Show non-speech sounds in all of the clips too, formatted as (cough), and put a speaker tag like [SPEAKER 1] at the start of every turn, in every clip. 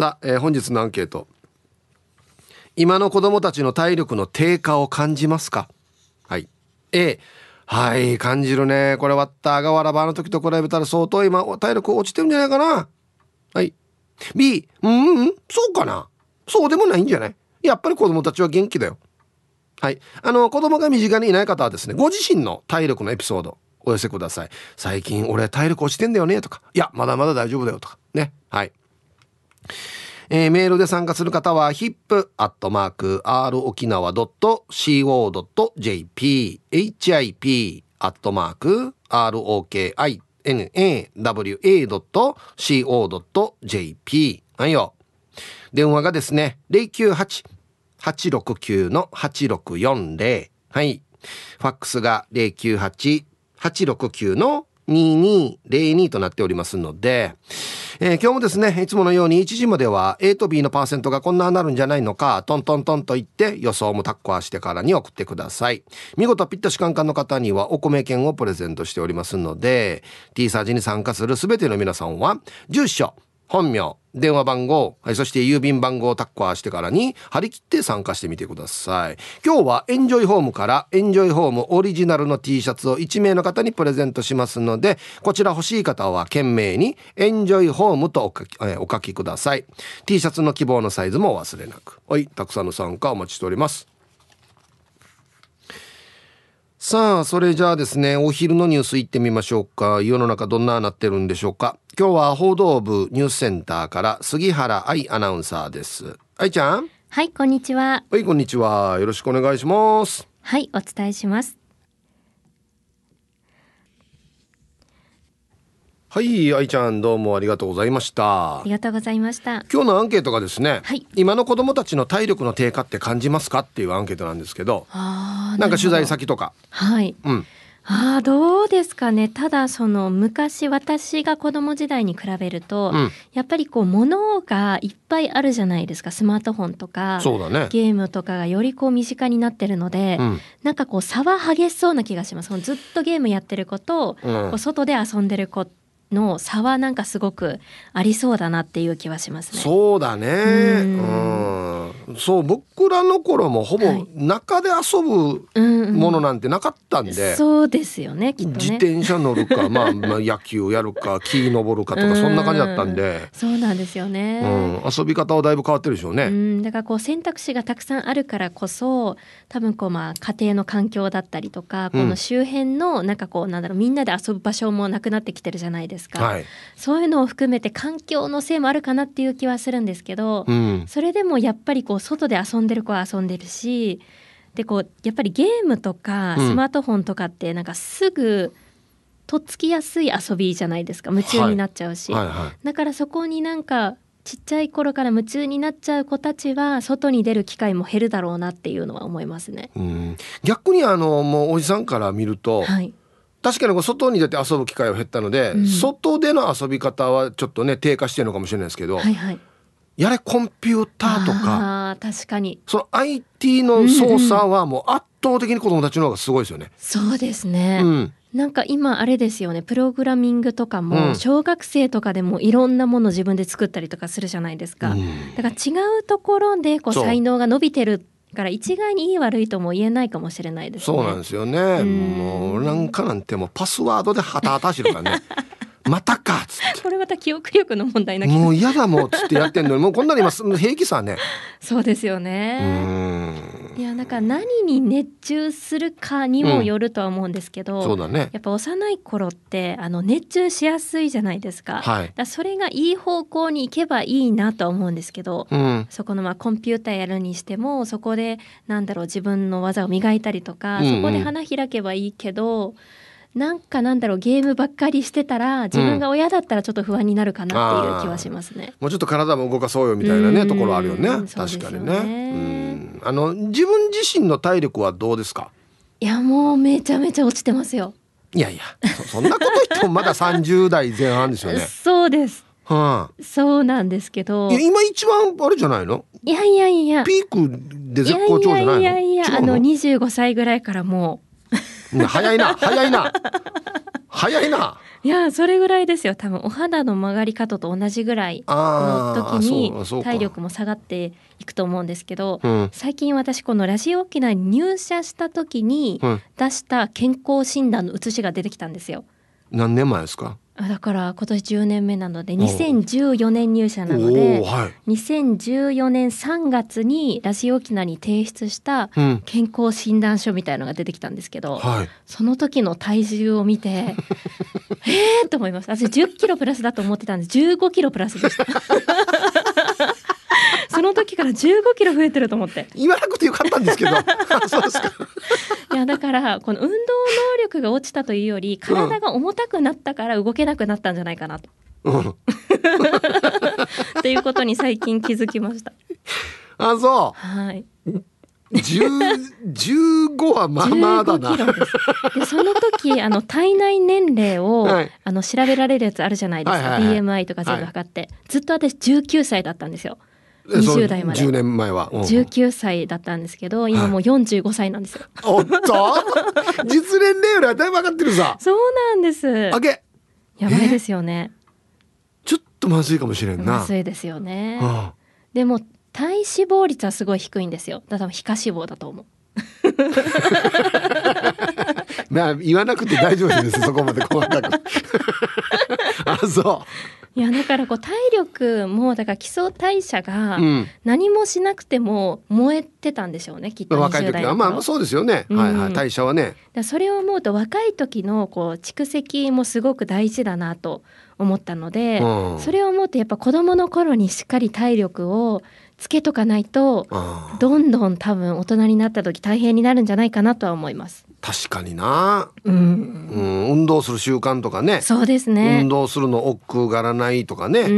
[SPEAKER 1] さあ、えー、本日のアンケート。今の子供たちの体力の低下を感じますか？はい。A はい感じるね。これ割ったアガワラバの時と比べたら相当今体力落ちてるんじゃないかな。はい。B うんうんそうかな。そうでもないんじゃない？やっぱり子供たちは元気だよ。はい。あの子供が身近にいない方はですねご自身の体力のエピソードお寄せください。最近俺体力落ちてんだよねとか。いやまだまだ大丈夫だよとか。ね。はい。えー、メールで参加する方は hip.r 沖縄 .co.jp hip アットマーク ROKINAWA.co.jp はいよ。電話がですね、098-869-8640。はい。ファックスが098-869の2202となっておりますので、えー、今日もですね、いつものように1時までは A と B のパーセントがこんななるんじゃないのか、トントントンと言って予想もタッコアしてからに送ってください。見事ピッタシカンカンの方にはお米券をプレゼントしておりますので、T サージに参加する全ての皆さんは、住所、本名、電話番号、はい、そして郵便番号をタッカーしてからに張り切って参加してみてください。今日はエンジョイホームからエンジョイホームオリジナルの T シャツを1名の方にプレゼントしますので、こちら欲しい方は懸命にエンジョイホームとお書き,、えお書きください。T シャツの希望のサイズもお忘れなく。はい、たくさんの参加お待ちしております。さあ、それじゃあですね、お昼のニュース行ってみましょうか。世の中どんななってるんでしょうか。今日は報道部ニュースセンターから杉原愛アナウンサーです。愛ちゃん？
[SPEAKER 2] はい、こんにちは。
[SPEAKER 1] はい、こんにちは。よろしくお願いします。
[SPEAKER 2] はい、お伝えします。
[SPEAKER 1] はい、愛ちゃんどうもありがとうございました。
[SPEAKER 2] ありがとうございました。
[SPEAKER 1] 今日のアンケートがですね、
[SPEAKER 2] はい、
[SPEAKER 1] 今の子供たちの体力の低下って感じますか？っていうアンケートなんですけど、
[SPEAKER 2] あ
[SPEAKER 1] なんか取材先とか、
[SPEAKER 2] はい、
[SPEAKER 1] うん、
[SPEAKER 2] ああどうですかね。ただその昔私が子供時代に比べると、
[SPEAKER 1] うん、
[SPEAKER 2] やっぱりこう物がいっぱいあるじゃないですか。スマートフォンとか
[SPEAKER 1] ね、
[SPEAKER 2] ゲームとかがよりこう身近になってるので、
[SPEAKER 1] うん、
[SPEAKER 2] なんかこう差は激しそうな気がします。ずっとゲームやってる子と、うん、こう外で遊んでる子の差はなんかすごくありそうだなっていう気はしますね。
[SPEAKER 1] そうだね。うん。そう僕らの頃もほぼ中で遊ぶものなんてなかったんで、はい
[SPEAKER 2] うん、そうですよね、ね、
[SPEAKER 1] 自転車乗るか、まあ、(laughs) まあ野球やるか木登るかとかそんな感じだったんで。
[SPEAKER 2] そうなんですよね、
[SPEAKER 1] うん、遊び方はだいぶ変わってるでしょうね。う
[SPEAKER 2] ん、だからこう選択肢がたくさんあるからこそ多分こうまあ家庭の環境だったりとかこの周辺のなんかこうなんだろうみんなで遊ぶ場所もなくなってきてるじゃないですか。
[SPEAKER 1] はい、
[SPEAKER 2] そういうのを含めて環境のせいもあるかなっていう気はするんですけど、
[SPEAKER 1] うん、
[SPEAKER 2] それでもやっぱりこう外で遊んでる子は遊んでるしでこうやっぱりゲームとかスマートフォンとかってなんかすぐ、とっつきやすい遊びじゃないですか。夢中になっちゃうし、
[SPEAKER 1] はい。はい。はい、
[SPEAKER 2] だからそこになんかちっちゃい頃から夢中になっちゃう子たちは外に出る機会も減るだろうなっていうのは思いますね。
[SPEAKER 1] 逆にあのもうおじさんから見ると、
[SPEAKER 2] はい、
[SPEAKER 1] 確かに外に出て遊ぶ機会は減ったので、うん、外での遊び方はちょっとね低下してるのかもしれないですけど、
[SPEAKER 2] はいはい、
[SPEAKER 1] やれコンピューターと
[SPEAKER 2] か確かに。
[SPEAKER 1] その IT の操作はもう圧倒的に子供たちの方がすごいですよね。
[SPEAKER 2] そうですね、
[SPEAKER 1] うん、
[SPEAKER 2] なんか今あれですよね。プログラミングとかも小学生とかでもいろんなもの自分で作ったりとかするじゃないですか、
[SPEAKER 1] うん、
[SPEAKER 2] だから違うところでこう才能が伸びてるから一概にいい悪いとも言えないかもしれないです、ね、
[SPEAKER 1] そうなんですよね。もうなんかなんてもうパスワードでハタハタしてるからね。またかっつって。
[SPEAKER 2] これまた記憶力の問題な
[SPEAKER 1] もう嫌だもうっつってやってんのに。もうこんなに今平気さね。
[SPEAKER 2] そうですよね。いやなんか何に熱中するかにもよるとは思うんですけど、
[SPEAKER 1] うん、そうだね。
[SPEAKER 2] やっぱ幼い頃ってあの熱中しやすいじゃないですか,、
[SPEAKER 1] はい、
[SPEAKER 2] だそれがいい方向に行けばいいなと思うんですけど、
[SPEAKER 1] うん、
[SPEAKER 2] そこのまあコンピューターやるにしてもそこでなんだろう自分の技を磨いたりとか、
[SPEAKER 1] うんうん、
[SPEAKER 2] そこで花開けばいいけどなんかなんだろうゲームばっかりしてたら自分が親だったらちょっと不安になるかなっていう気はしますね。
[SPEAKER 1] もうちょっと体も動かそうよみたいなねところあるよね。確かにね。あの自分自身の体力はどうですか？
[SPEAKER 2] いやもうめちゃめちゃ落ちてますよ。
[SPEAKER 1] いやいやそんなこと言ってもまだ三十代前半ですよね。
[SPEAKER 2] そうです。
[SPEAKER 1] は
[SPEAKER 2] あ、そうなんですけど
[SPEAKER 1] 今一番あれじゃないの？
[SPEAKER 2] いやいやいや
[SPEAKER 1] ピークで絶好調じゃないの？
[SPEAKER 2] いやいやいやあの25歳ぐらいからもう
[SPEAKER 1] 早いな早いな。早いな。
[SPEAKER 2] いやそれぐらいですよ。多分お肌の曲がり方と同じぐらいの時に体力も下がっていくと思うんですけど、
[SPEAKER 1] うん。
[SPEAKER 2] 最近私このラジオ沖縄に入社した時に
[SPEAKER 1] うん。
[SPEAKER 2] 出した健康診断の写しが出てきたんですよ。
[SPEAKER 1] 何年前ですか？
[SPEAKER 2] あだから今年10年目なので2014年入社なの
[SPEAKER 1] お
[SPEAKER 2] で
[SPEAKER 1] おはい、
[SPEAKER 2] 2014年3月にラジオ沖縄に提出した
[SPEAKER 1] うん。
[SPEAKER 2] 健康診断書みたいのが出てきたんですけど、
[SPEAKER 1] はい、
[SPEAKER 2] その時の体重を見て (laughs) えーと思います。私10キロプラスだと思ってたんです。15キロプラスでした時から15キロ増えてると思って。
[SPEAKER 1] 言わなくてよかったんですけど。あ (laughs) そうですか。
[SPEAKER 2] いやだからこの運動能力が落ちたというより体が重たくなったから動けなくなったんじゃないかなと、
[SPEAKER 1] うん。
[SPEAKER 2] っていうことに最近気づきました。(laughs)
[SPEAKER 1] あそ
[SPEAKER 2] はい、
[SPEAKER 1] う10 15はまあまあだ
[SPEAKER 2] 15キ
[SPEAKER 1] な
[SPEAKER 2] ロでその時あの体内年齢を、
[SPEAKER 1] はい。
[SPEAKER 2] あの調べられるやつあるじゃないですか、
[SPEAKER 1] はいはいはい。
[SPEAKER 2] BMI とか全部測って、ずっと私19歳だったんですよ20代まで。
[SPEAKER 1] 10年前は、うん。
[SPEAKER 2] 19歳だったんですけど今もう45歳なんですよ、
[SPEAKER 1] おっと？(laughs) 実年齢よりはだいぶ上がってるさ。
[SPEAKER 2] そうなんです。
[SPEAKER 1] あげ
[SPEAKER 2] やばいですよね。
[SPEAKER 1] ちょっとまずいかもしれんな。
[SPEAKER 2] まずいですよね。
[SPEAKER 1] うん。
[SPEAKER 2] でも体脂肪率はすごい低いんですよ。だから皮下脂肪だと思う。(laughs)
[SPEAKER 1] まあ言わなくて大丈夫です。そこまで細かく。(laughs) あそ
[SPEAKER 2] いやだからこう体力もだから基礎代謝が何もしなくても燃えてたんでしょうねきっと20
[SPEAKER 1] 若い時は。まあそうですよね、
[SPEAKER 2] うん。
[SPEAKER 1] はいはい。代謝はね。
[SPEAKER 2] それを思うと若い時のこう蓄積もすごく大事だなと思ったので、
[SPEAKER 1] うん。
[SPEAKER 2] それを思うとやっぱ子供の頃にしっかり体力をつけとかないとどんどん多分大人になった時大変になるんじゃないかなとは思います。
[SPEAKER 1] 確かにな、
[SPEAKER 2] うん、
[SPEAKER 1] うん、運動する習慣とかね。
[SPEAKER 2] そうですね。
[SPEAKER 1] 運。動するの億劫がらないとかね、
[SPEAKER 2] うん。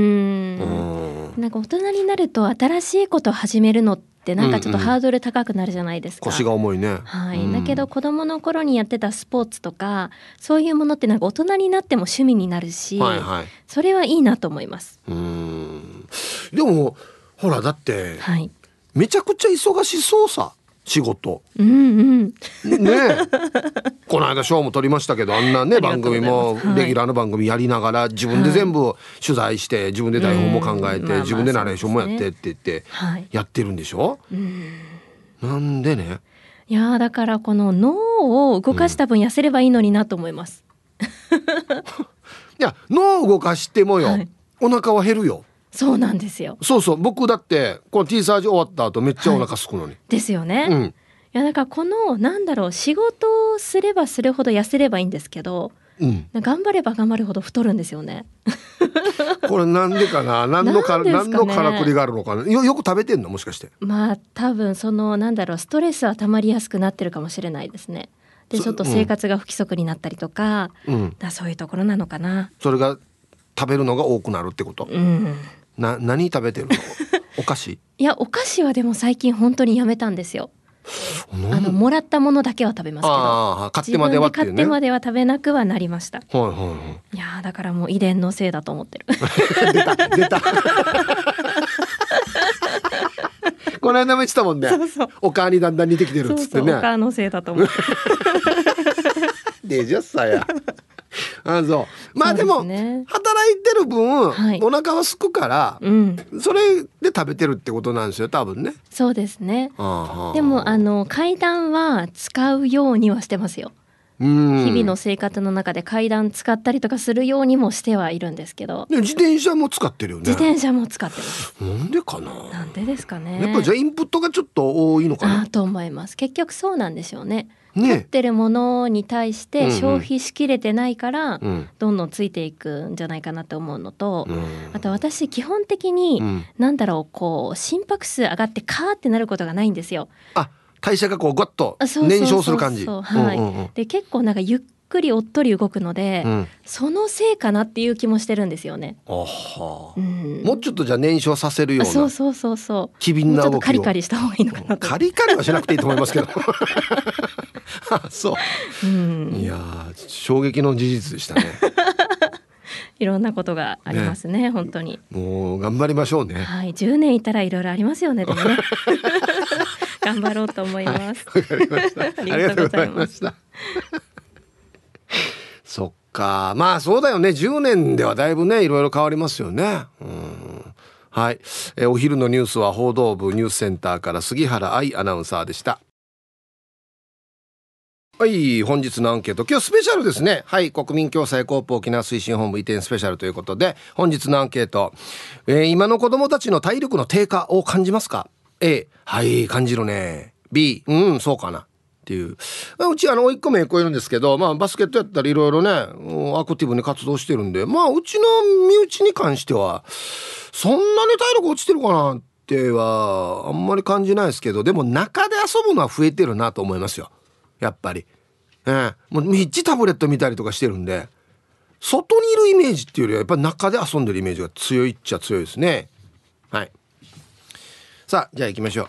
[SPEAKER 1] うん。
[SPEAKER 2] なんか大人になると新しいことを始めるのってなんかちょっと
[SPEAKER 1] うんうん。
[SPEAKER 2] ハードル高くなるじゃないですか。
[SPEAKER 1] 腰が重いね、
[SPEAKER 2] はい、
[SPEAKER 1] うん。
[SPEAKER 2] だけど子供の頃にやってたスポーツとかそういうものってなんか大人になっても趣味になるし、
[SPEAKER 1] はいはい。
[SPEAKER 2] それはいいなと思います。
[SPEAKER 1] うん。でもほらだって
[SPEAKER 2] はい。
[SPEAKER 1] めちゃくちゃ忙しそうさ仕事。
[SPEAKER 2] うんうん。
[SPEAKER 1] ねえ (laughs) この間賞も取りましたけどあんなね番組もレギュラーの番組やりながら自分で全部取材して自分で台本も考えて自分でナレーションもやってって言って
[SPEAKER 2] はい。
[SPEAKER 1] やってるんでしょ？
[SPEAKER 2] うん。
[SPEAKER 1] なんでね？
[SPEAKER 2] いやーだからこの脳を動かした分痩せればいいのになと思います。(laughs)
[SPEAKER 1] いや脳を動かしてもよ、
[SPEAKER 2] はい。
[SPEAKER 1] お腹は減るよ
[SPEAKER 2] そうなんですよ。
[SPEAKER 1] そうそう。僕だってこの T サージ終わった後めっちゃお腹すくのに、
[SPEAKER 2] ですよね。い
[SPEAKER 1] うん。
[SPEAKER 2] やだからこのなんだろう仕事をすればするほど痩せればいいんですけど
[SPEAKER 1] うん。
[SPEAKER 2] 頑張れば頑張るほど太るんですよね。(laughs)
[SPEAKER 1] これなんでかな？何のか
[SPEAKER 2] かね。
[SPEAKER 1] 何のからくりがあるのかな？よよく食べてんの？もしかして。
[SPEAKER 2] まあ多分そのなんだろうストレスは溜まりやすくなってるかもしれないですね。で
[SPEAKER 1] そ
[SPEAKER 2] ちょっと生活が不規則になったりとか、
[SPEAKER 1] うん。
[SPEAKER 2] だそういうところなのかな。
[SPEAKER 1] それが食べるのが多くなるってこと？
[SPEAKER 2] うん。
[SPEAKER 1] な何食べてるの？(laughs) お菓子？
[SPEAKER 2] いやお菓子はでも最近本当にやめたんですよ。あのもらったものだけは食べますけど。
[SPEAKER 1] 買ってまでは、ね、
[SPEAKER 2] 買ってまでは食べなくはなりました、
[SPEAKER 1] はいはいはい、
[SPEAKER 2] いやだからもう遺伝のせいだと思ってる。
[SPEAKER 1] 出 (laughs) た出た。(laughs) この間も言ってたもんね。
[SPEAKER 2] そうそう。
[SPEAKER 1] お母にだんだん似てきてるっつってね。
[SPEAKER 2] そうそうお母のせいだと思
[SPEAKER 1] って。20歳や。あそう。まあでも、
[SPEAKER 2] ね、
[SPEAKER 1] 働いてる分、
[SPEAKER 2] はい、
[SPEAKER 1] お腹は空くから、
[SPEAKER 2] うん、
[SPEAKER 1] それで食べてるってことなんですよ多分ね。
[SPEAKER 2] そうですね。でもあの階段は使うようにはしてますよ。日々の生活の中で階段使ったりとかするようにもしてはいるんですけど。
[SPEAKER 1] 自転車も使ってるよね。
[SPEAKER 2] 自転車も使ってます。
[SPEAKER 1] なんでかな？
[SPEAKER 2] なんでですかね。
[SPEAKER 1] やっぱじゃインプットがちょっと多いのかな？
[SPEAKER 2] と思います。結局そうなんでしょうね。持っ
[SPEAKER 1] ね
[SPEAKER 2] てるものに対して消費しきれてないから、
[SPEAKER 1] うん。
[SPEAKER 2] どんどんついていくんじゃないかなって思うのと、
[SPEAKER 1] うん。
[SPEAKER 2] あと私基本的に、
[SPEAKER 1] うん。
[SPEAKER 2] なんだろうこう心拍数上がってカーってなることがないんですよ。
[SPEAKER 1] あ代謝がこうゴッと燃焼する感じ。
[SPEAKER 2] で結構なんかゆっくりおっとり動くので、
[SPEAKER 1] うん。
[SPEAKER 2] そのせいかなっていう気もしてるんですよね。うん、
[SPEAKER 1] もうちょっとじゃあ燃焼させるような
[SPEAKER 2] あそうそうそうそう。
[SPEAKER 1] 機敏
[SPEAKER 2] もうちょっと
[SPEAKER 1] な動きを
[SPEAKER 2] カリカリした方がいいのかなと。
[SPEAKER 1] カリカリはしなくていいと思いますけど。あ (laughs) (laughs) そう。
[SPEAKER 2] うん、
[SPEAKER 1] いやー衝撃の事実でしたね。(laughs)
[SPEAKER 2] いろんなことがありますね本当に。
[SPEAKER 1] もう頑張りましょうね。
[SPEAKER 2] はい、10年いたらいろいろありますよねでもね。(laughs) 頑張ろうと思います。
[SPEAKER 1] わかりました。
[SPEAKER 2] ありがとうござい
[SPEAKER 1] ありがとうございましたそっか。まあそうだよね。10年ではだいぶねいろいろ変わりますよね。うん。はい、えお昼のニュースは報道部ニュースセンターから杉原愛アナウンサーでしたはい本日のアンケート。今日スペシャルですね。はい国民共済コープ沖縄推進本部移転スペシャルということで本日のアンケート、えー、今の子供たちの体力の低下を感じますか？A はい感じるね。B うんそうかな。っていう。うちあの甥っ子め超えるんですけど、まあ、バスケットやったらいろいろねアクティブに活動してるんでまあうちの身内に関してはそんなに体力落ちてるかなってはあんまり感じないですけどでも中で遊ぶのは増えてるなと思いますよ。やっぱり。えー、もうみっちタブレット見たりとかしてるんで外にいるイメージっていうよりはやっぱり中で遊んでるイメージが強いっちゃ強いですね。はい。さあじゃあ行きましょう。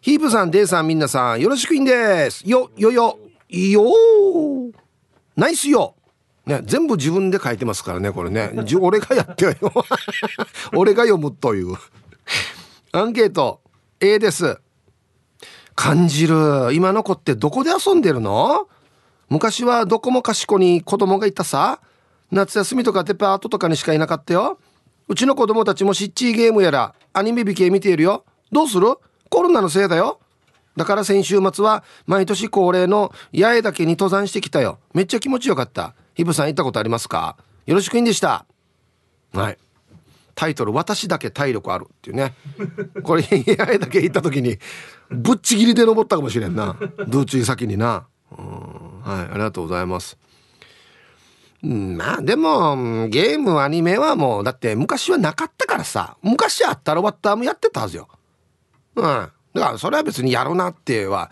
[SPEAKER 1] ヒープさん、デイさん、みんなさん、よろしくいんです。よ、よよ、いよナイスよ。ね、全部自分で書いてますからね、これね。(laughs) 俺がやってよ。(laughs) 俺が読むという。アンケート、A です。感じる。今の子ってどこで遊んでるの？昔はどこもかしこに子供がいたさ。夏休みとかデパートとかにしかいなかったよ。うちの子供たちもシッチーゲームやらアニメ美形見ているよ。どうする？コロナのせいだよだから先週末は毎年恒例の八重岳に登山してきたよめっちゃ気持ちよかったヒブさん行ったことありますか？よろしくいんでしたはいタイトル「私だけ体力ある」っていうね (laughs) これ八重岳行った時にぶっちぎりで登ったかもしれんなドゥーチー先になはいありがとうございますまあでもゲームアニメはもうだって昔はなかったからさ昔あったらバッターもやってたはずようん。だからそれは別にやろうなっては、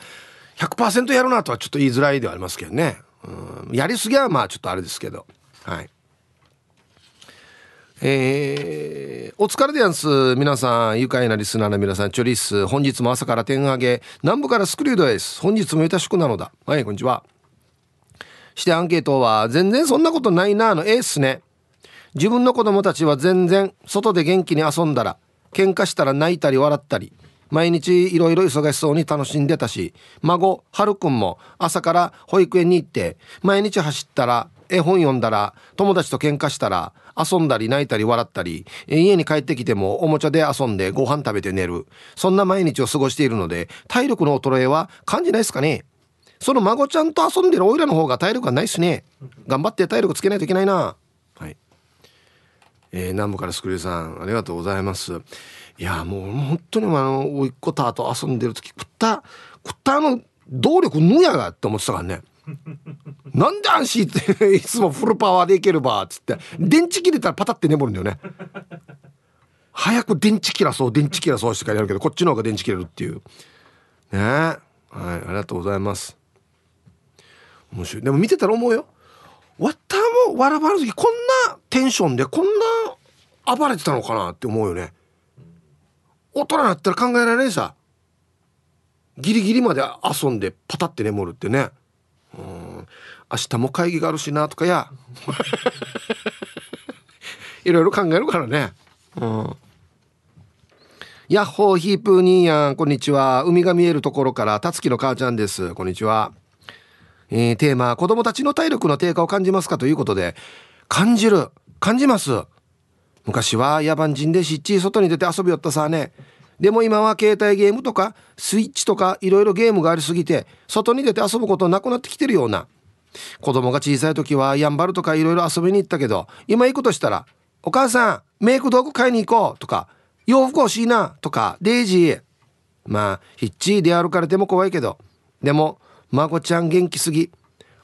[SPEAKER 1] 100%やろうなとはちょっと言いづらいではありますけどね。うん。やりすぎはまあちょっとあれですけど。はい。えー、お疲れでやんす。皆さん、愉快なリスナーの皆さん、チョリス。本日も朝から点上げ、南部からスクリュードです。本日もよろしくなのだ。はい、こんにちは。してアンケートは、全然そんなことないなの A っすね。自分の子供たちは全然、外で元気に遊んだら、喧嘩したら泣いたり笑ったり、毎日いろいろ忙しそうに楽しんでたし孫はるくんも朝から保育園に行って毎日走ったら絵本読んだら友達と喧嘩したら遊んだり泣いたり笑ったり家に帰ってきてもおもちゃで遊んでご飯食べて寝る。そんな毎日を過ごしているので体力の衰えは感じないですかね。その孫ちゃんと遊んでるおいらの方が体力がないっすね。頑張って体力つけないといけないな。はい。えー、南部からスクリューさんありがとうございます。いやもう本当にあの甥っ子たと遊んでる時食った食ったあの動力ぬやがって思ってたからね。なんで安心っていつもフルパワーでいけるばっつって。電池切れたらパタって眠るんだよね。早く電池切らそう電池切らそうしてからやるけどこっちの方が電池切れるっていう。ね。はいありがとうございます。面白い。でも見てたら思うよ。わったもわらばる時こんなテンションでこんな暴れてたのかなって思うよね。大人になったら考えられないさ。ギリギリまで遊んでパタって眠るってね。明日も会議があるしなとかや。(laughs) いろいろ考えるからね。うん。ヤッホーヒープーニーヤンこんにちは。海が見えるところからたつきの母ちゃんです。こんにちは、えー、テーマ子供たちの体力の低下を感じますかということで感じる。感じます。昔は野蛮人でしっちり外に出て遊びよったさね。でも今は携帯ゲームとかスイッチとかいろいろゲームがありすぎて外に出て遊ぶことなくなってきてるような子供が小さい時はやんばるとかいろいろ遊びに行ったけど今行くとしたら「お母さんメイク道具買いに行こう」とか「洋服欲しいな」とか「デイジー」まあヒッチーで歩かれても怖いけどでも孫ちゃん元気すぎ。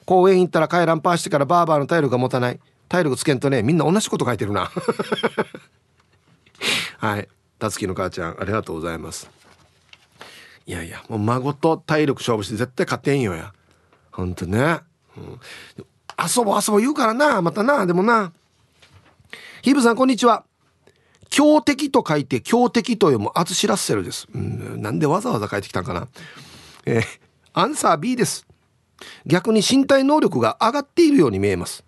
[SPEAKER 1] 公園行ったら帰らんパーしてからバーバーのタイルが持たない。体力つけんとねみんな同じこと書いてるな。(laughs) はい。たつきの母ちゃんありがとうございます。いやいやもう孫と体力勝負して絶対勝てんよや。ほんとね、うん、遊ぼう遊ぼう言うからなまたなでもなヒブさんこんにちは強敵と書いて強敵と読むアツシラッセルです、うん、なんでわざわざ書いてきたんかなえー、アンサー B です逆に身体能力が上がっているように見えます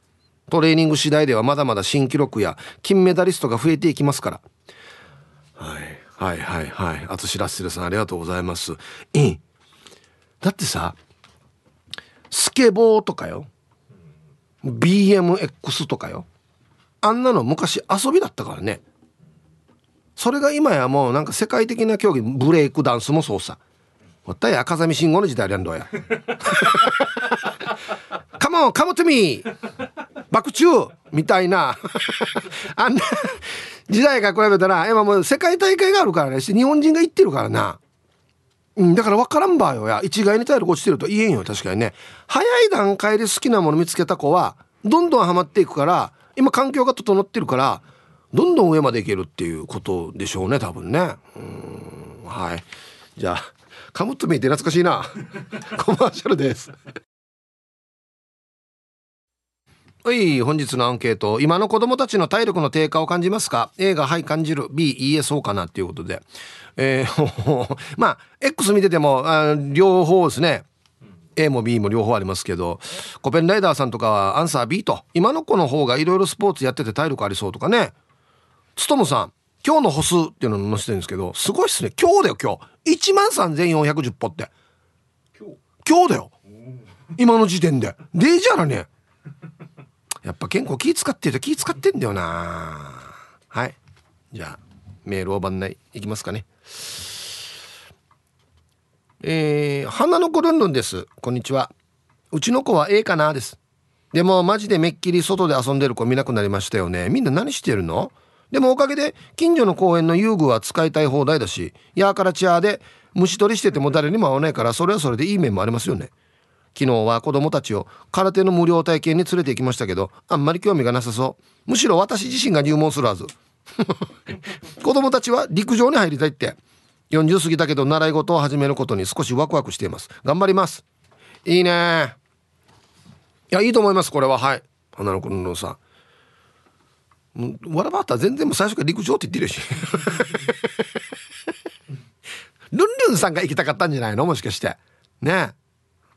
[SPEAKER 1] トレーニング次第ではまだまだ新記録や金メダリストが増えていきますから。はい、はいはいはい。あとしらっしるさんありがとうございます。いい。だってさ、スケボーとかよ。BMX とかよ。あんなの昔遊びだったからね。それが今やもうなんか世界的な競技ブレイクダンスもそうさ。わったや風見慎吾の時代やんどや。カモンカモトミー爆中!みたいな。あんな時代が比べたら今もう世界大会があるからね。日本人が行ってるからな。うん、だから分からんばよや。一概に体力落ちてると言えんよ確かにね。早い段階で好きなもの見つけた子はどんどんハマっていくから今環境が整ってるからどんどん上までいけるっていうことでしょうね多分ね。うんはい。じゃあカムッと見て懐かしいな。(laughs) コマーシャルです。はい本日のアンケート。今の子供たちの体力の低下を感じますか？A がはい感じる。B いいえそうかなっていうことで。えー、(laughs) まあ X 見ててもあ両方ですね。A も B も両方ありますけどコペンライダーさんとかはアンサー B と。今の子の方がいろいろスポーツやってて体力ありそうとかね。つともさん今日の歩数っていうのを載せてるんですけどすごいっすね。今日だよ今日。1万3410歩って。今日？だよ。今の時点で。デイジャラね。やっぱ健康気使ってると気使ってんだよな。はい。じゃあメールを番内いきますかねえー、花の子ルンルンです。こんにちは。うちの子は A かなです。でもマジでめっきり外で遊んでる子見なくなりましたよね。みんな何してるの？でもおかげで近所の公園の遊具は使いたい放題だしヤーカラチャーで虫取りしてても誰にも会わないからそれはそれでいい面もありますよね。昨日は子供たちを空手の無料体験に連れて行きましたけどあんまり興味がなさそう。むしろ私自身が入門するはず。(laughs) 子供たちは陸上に入りたいって。40過ぎたけど習い事を始めることに少しワクワクしています。頑張ります。いいね。いやいいと思いますこれは。はい。花の子のさ。んわらばったら全然もう最初から陸上って言ってるし。(laughs) ルンルンさんが行きたかったんじゃないの？もしかして。ね。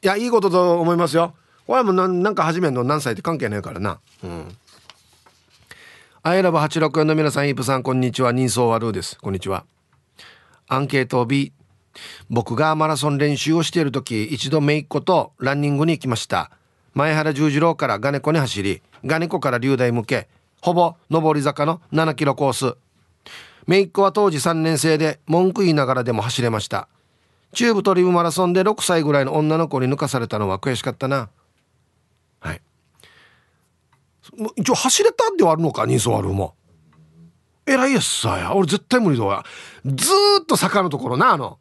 [SPEAKER 1] いやいいことと思いますよ。これはもうなんか始めるの？何歳って関係ないからな。うん。アイラブ864の皆さんイープさんこんにちは。人相悪うです。こんにちは。アンケート B 僕がマラソン練習をしている時一度姪っ子とランニングに行きました。前原十字路からガネコに走りガネコから龍大向けほぼ上り坂の7キロコース。姪っ子は当時3年生で文句言いながらでも走れました。中部トリブマラソンで6歳ぐらいの女の子に抜かされたのは悔しかったな。はい。一応走れたんではあるのか人相あるも。えらいやつさや。俺絶対無理だわ。ずっと坂のところなあの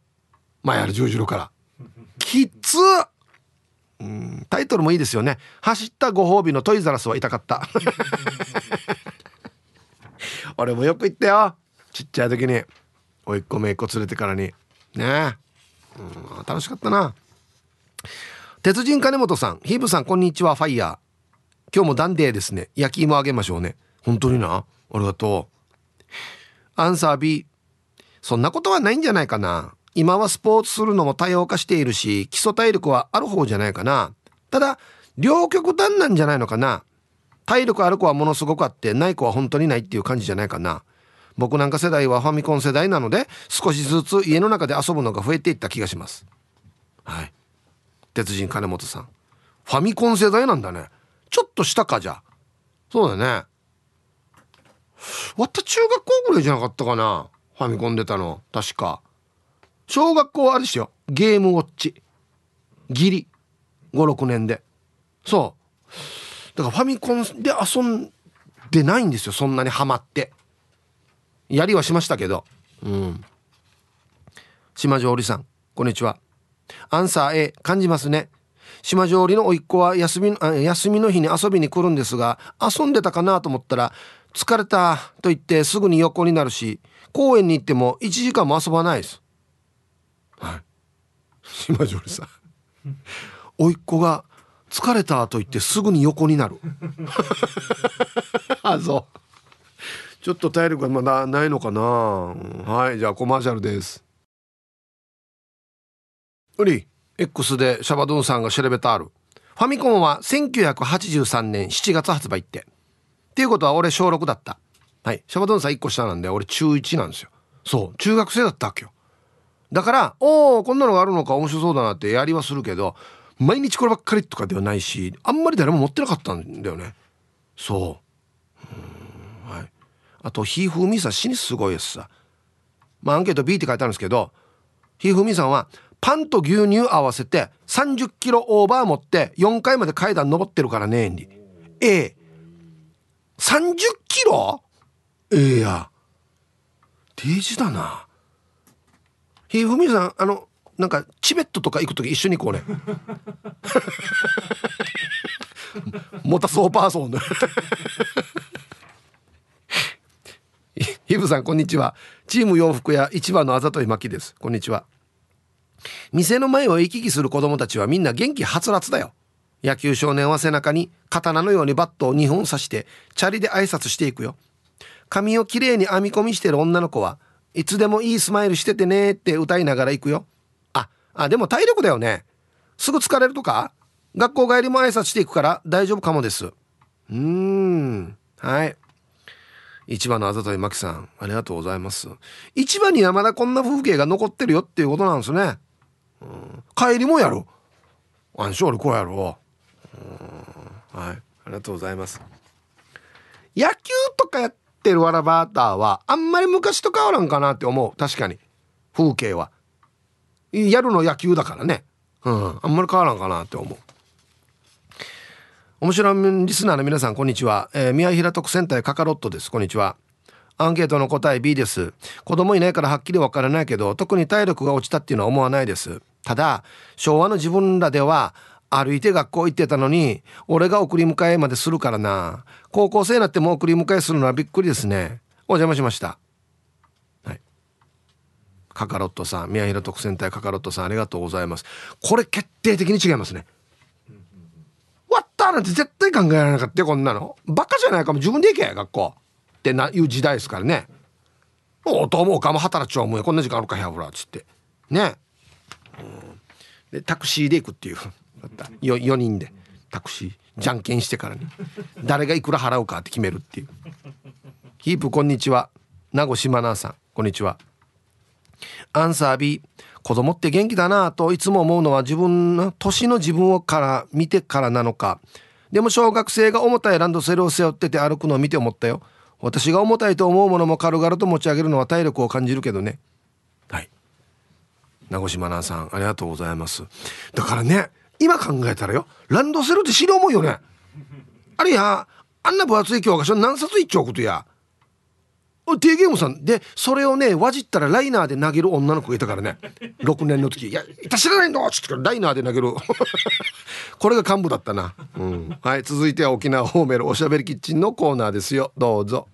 [SPEAKER 1] 前ある十字路から。きつうんタイトルもいいですよね。走ったご褒美のトイザラスは痛かった。(laughs) 俺もよく言ったよ。ちっちゃい時に。おいっ子めいっ子連れてからに。ね。えうん楽しかったな。鉄人金本さん。ヒープさんこんにちは。ファイヤー。今日もダンデーですね。焼き芋あげましょうね。本当にな？ありがとう。アンサー B そんなことはないんじゃないかな。今はスポーツするのも多様化しているし基礎体力はある方じゃないかな。ただ両極端なんじゃないのかな。体力ある子はものすごくあってない子は本当にないっていう感じじゃないかな。僕なんか世代はファミコン世代なので少しずつ家の中で遊ぶのが増えていった気がします。はい。鉄人金本さん。ファミコン世代なんだね。ちょっと下かじゃそうだね。わった中学校ぐらいじゃなかったかな。ファミコン出たの。確か。小学校あれですよ。ゲームウォッチ。ギリ。56年で。そう。だからファミコンで遊んでないんですよ。そんなにハマって。やりはしましたけど。うん。島上織さんこんにちは。アンサー A 感じますね。島上織の甥っ子は休み休みの日に遊びに来るんですが遊んでたかなと思ったら疲れたと言ってすぐに横になるし公園に行っても1時間も遊ばないです。はい。島上織さん。甥っ子が疲れたと言ってすぐに横になる。(laughs) あそう。ちょっと体力がまだないのかな、はいじゃあコマーシャルです。うり。X でシャバドゥンさんが調べたある。ファミコンは1983年7月発売って。っていうことは俺小6だった。はい。シャバドゥンさん1個下なんで俺中1なんですよ。そう。中学生だったわけよ。だからおおこんなのがあるのか面白そうだなってやりはするけど毎日こればっかりとかではないしあんまり誰も持ってなかったんだよね。そう。はい。あとひふみさん死にすごいですさ。まあアンケート B って書いてあるんですけどひふみさんはパンと牛乳合わせて30キロオーバー持って4階まで階段登ってるからねにええ。30キロ？ええや。デージだな。ひふみさんあのなんかチベットとか行く時一緒に行こうね。モタソーパーソン。(laughs) ひぶさんこんにちは。チーム洋服屋市場のあざといまきです。こんにちは。店の前を行き来する子供たちはみんな元気はつらつだよ。野球少年は背中に刀のようにバットを2本刺してチャリで挨拶していくよ。髪をきれいに編み込みしてる女の子はいつでもいいスマイルしててねって歌いながら行くよ。ああでも体力だよね。すぐ疲れるとか？学校帰りも挨拶していくから大丈夫かもです。うーん。はい。市場のあざといまきさんありがとうございます。市場にはまだこんな風景が残ってるよっていうことなんですね、うん、帰りもやろ。うアンショールこうやろ。うはい。ありがとうございます。野球とかやってるわらバーターはあんまり昔と変わらんかなって思う。確かに。風景は。やるの野球だからね。うん。あんまり変わらんかなって思う。面白いリスナーの皆さんこんにちは、えー、宮平特選隊カカロットです。こんにちは。アンケートの答え B です。子供いないからはっきりわからないけど特に体力が落ちたっていうのは思わないです。ただ昭和の自分らでは歩いて学校行ってたのに俺が送り迎えまでするからな。高校生になっても送り迎えするのはびっくりですね。お邪魔しました。はい。カカロットさん宮平特選隊カカロットさんありがとうございます。これ決定的に違いますね。割ったなんて絶対考えられなかったよこんなの。バカじゃないかも。自分で行け学校。ってないう時代ですからね。おと思うか。も働っちゃうもんこんな時間あるかやぶらっつって。ね、でタクシーで行くっていう。(laughs) 4, 4人で。タクシー。じゃんけんしてからに誰がいくら払うかって決めるっていう。キープこんにちは。名護島奈さん。こんにちは。アンサー B 子供って元気だなといつも思うのは自分の年の自分をから見てからなのか。でも小学生が重たいランドセルを背負ってて歩くのを見て思ったよ。私が重たいと思うものも軽々と持ち上げるのは体力を感じるけどね。名越真奈さんありがとうございます。だからね今考えたらよランドセルって死に重いよね。あれやあんな分厚い教科書何冊いっちゃうことや。テーゲームさんでそれをねわじったらライナーで投げる女の子がいたからね。6年の時「いや知らないんだ!」っつってライナーで投げる。(laughs) これが幹部だったな、うん、はい続いては沖縄ホーメルおしゃべりキッチンのコーナーですよ。どうぞ。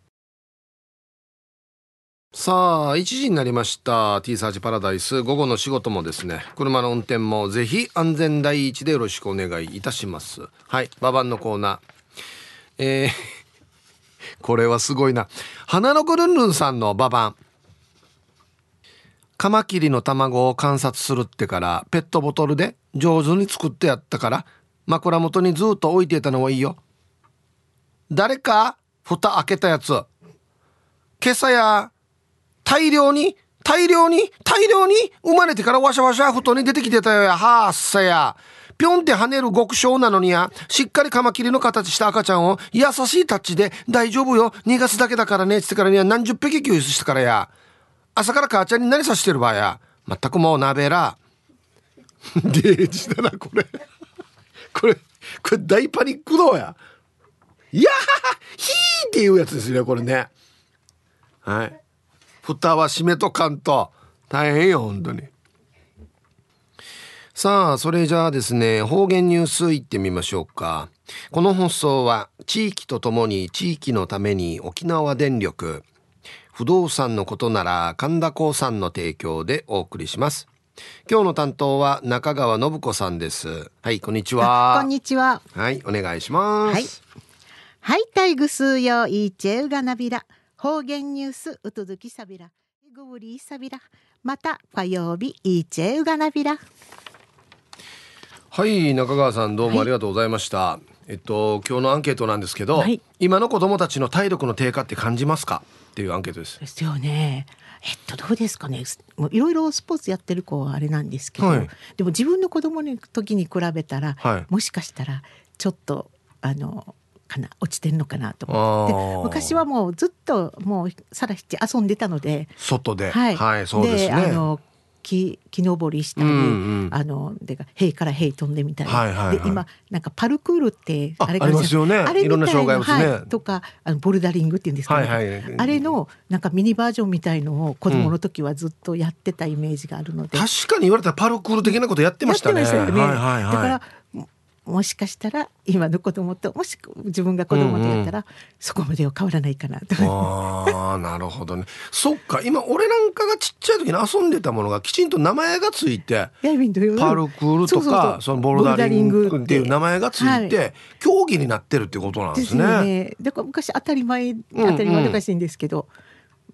[SPEAKER 1] さあ1時になりました。T サーチパラダイス。午後の仕事もですね車の運転もぜひ安全第一でよろしくお願いいたします。はいババンのコーナー。えー (laughs) これはすごいな。花の子ルンルンさんのババンカマキリの卵を観察するってからペットボトルで上手に作ってやったから枕元にずっと置いていたのはいいよ。誰か蓋開けたやつ。今朝や大量に大量に大量に生まれてからわしゃわしゃ布団に出てきてたよや。はあっさや。ぴょんって跳ねる極小なのにや。しっかりカマキリの形した赤ちゃんを優しいタッチで大丈夫よ。逃がすだけだからね。つってからには何十匹救出したからや。朝から母ちゃんに何さしてる場合や。全くもう鍋ら。(laughs) デージだなこれ。これこれ大パニックどうやいやひーっていうやつですねこれね。はい。蓋は閉めとかんと。大変よ本当に。さあそれじゃあですね方言ニュースいってみましょうか。この放送は地域とともに地域のために沖縄電力不動産のことなら神田興産の提供でお送りします。今日の担当は中川信子さんです。はいこんにちは。
[SPEAKER 3] こんにちは。
[SPEAKER 1] はいお願いします。はい。
[SPEAKER 3] はいタイグスヨイチェウガナビラ方言ニュースうとずきさびらごぶりさびらまた火曜日イチェウガナビラ
[SPEAKER 1] はい中川さんどうもありがとうございました、はい、えっと今日のアンケートなんですけど、はい、今の子供たちの体力の低下って感じますか？っていうアンケートです。
[SPEAKER 3] ですよね。えっとどうですかね。もういろいろスポーツやってる子はあれなんですけど、
[SPEAKER 1] はい。
[SPEAKER 3] でも自分の子供の時に比べたら、
[SPEAKER 1] はい。
[SPEAKER 3] もしかしたらちょっとあのかな落ちてるのかなと思って。昔はもうずっともうさらして遊んでたので、
[SPEAKER 1] 外で。
[SPEAKER 3] はい、
[SPEAKER 1] そうですね。
[SPEAKER 3] あの木木登りしたり、
[SPEAKER 1] うんうん。
[SPEAKER 3] あのでか塀から塀飛んでみたり、
[SPEAKER 1] はいはいはい。
[SPEAKER 3] で今なんかパルクールって
[SPEAKER 1] あ
[SPEAKER 3] あれ
[SPEAKER 1] ありますよね。
[SPEAKER 3] あれみた
[SPEAKER 1] いな障害物ね。
[SPEAKER 3] はい、とかあのボルダリングっていうんですか、ね
[SPEAKER 1] はいはい。
[SPEAKER 3] あれのなんかミニバージョンみたいのを子供の時はずっとやってたイメージがあるので、
[SPEAKER 1] 確かに言われたらパルクール的なことやってましたね。
[SPEAKER 3] やってましたよね。
[SPEAKER 1] はいはいはい。
[SPEAKER 3] だからももしかしたら今の子供ともし自分が子供とやったら、そこまでは変わらないかなと。
[SPEAKER 1] ああなるほどねそっか今俺なんかがちっちゃい時に遊んでたものがきちんと名前がついてパルクールとか
[SPEAKER 3] そ
[SPEAKER 1] のボルダリングっていう名前がつい
[SPEAKER 3] はい
[SPEAKER 1] て競技になってるってことなんで
[SPEAKER 3] ですす
[SPEAKER 1] ね。
[SPEAKER 3] よね。だから昔当たり前
[SPEAKER 1] ん
[SPEAKER 3] 当たり前おかしいんですけど、もう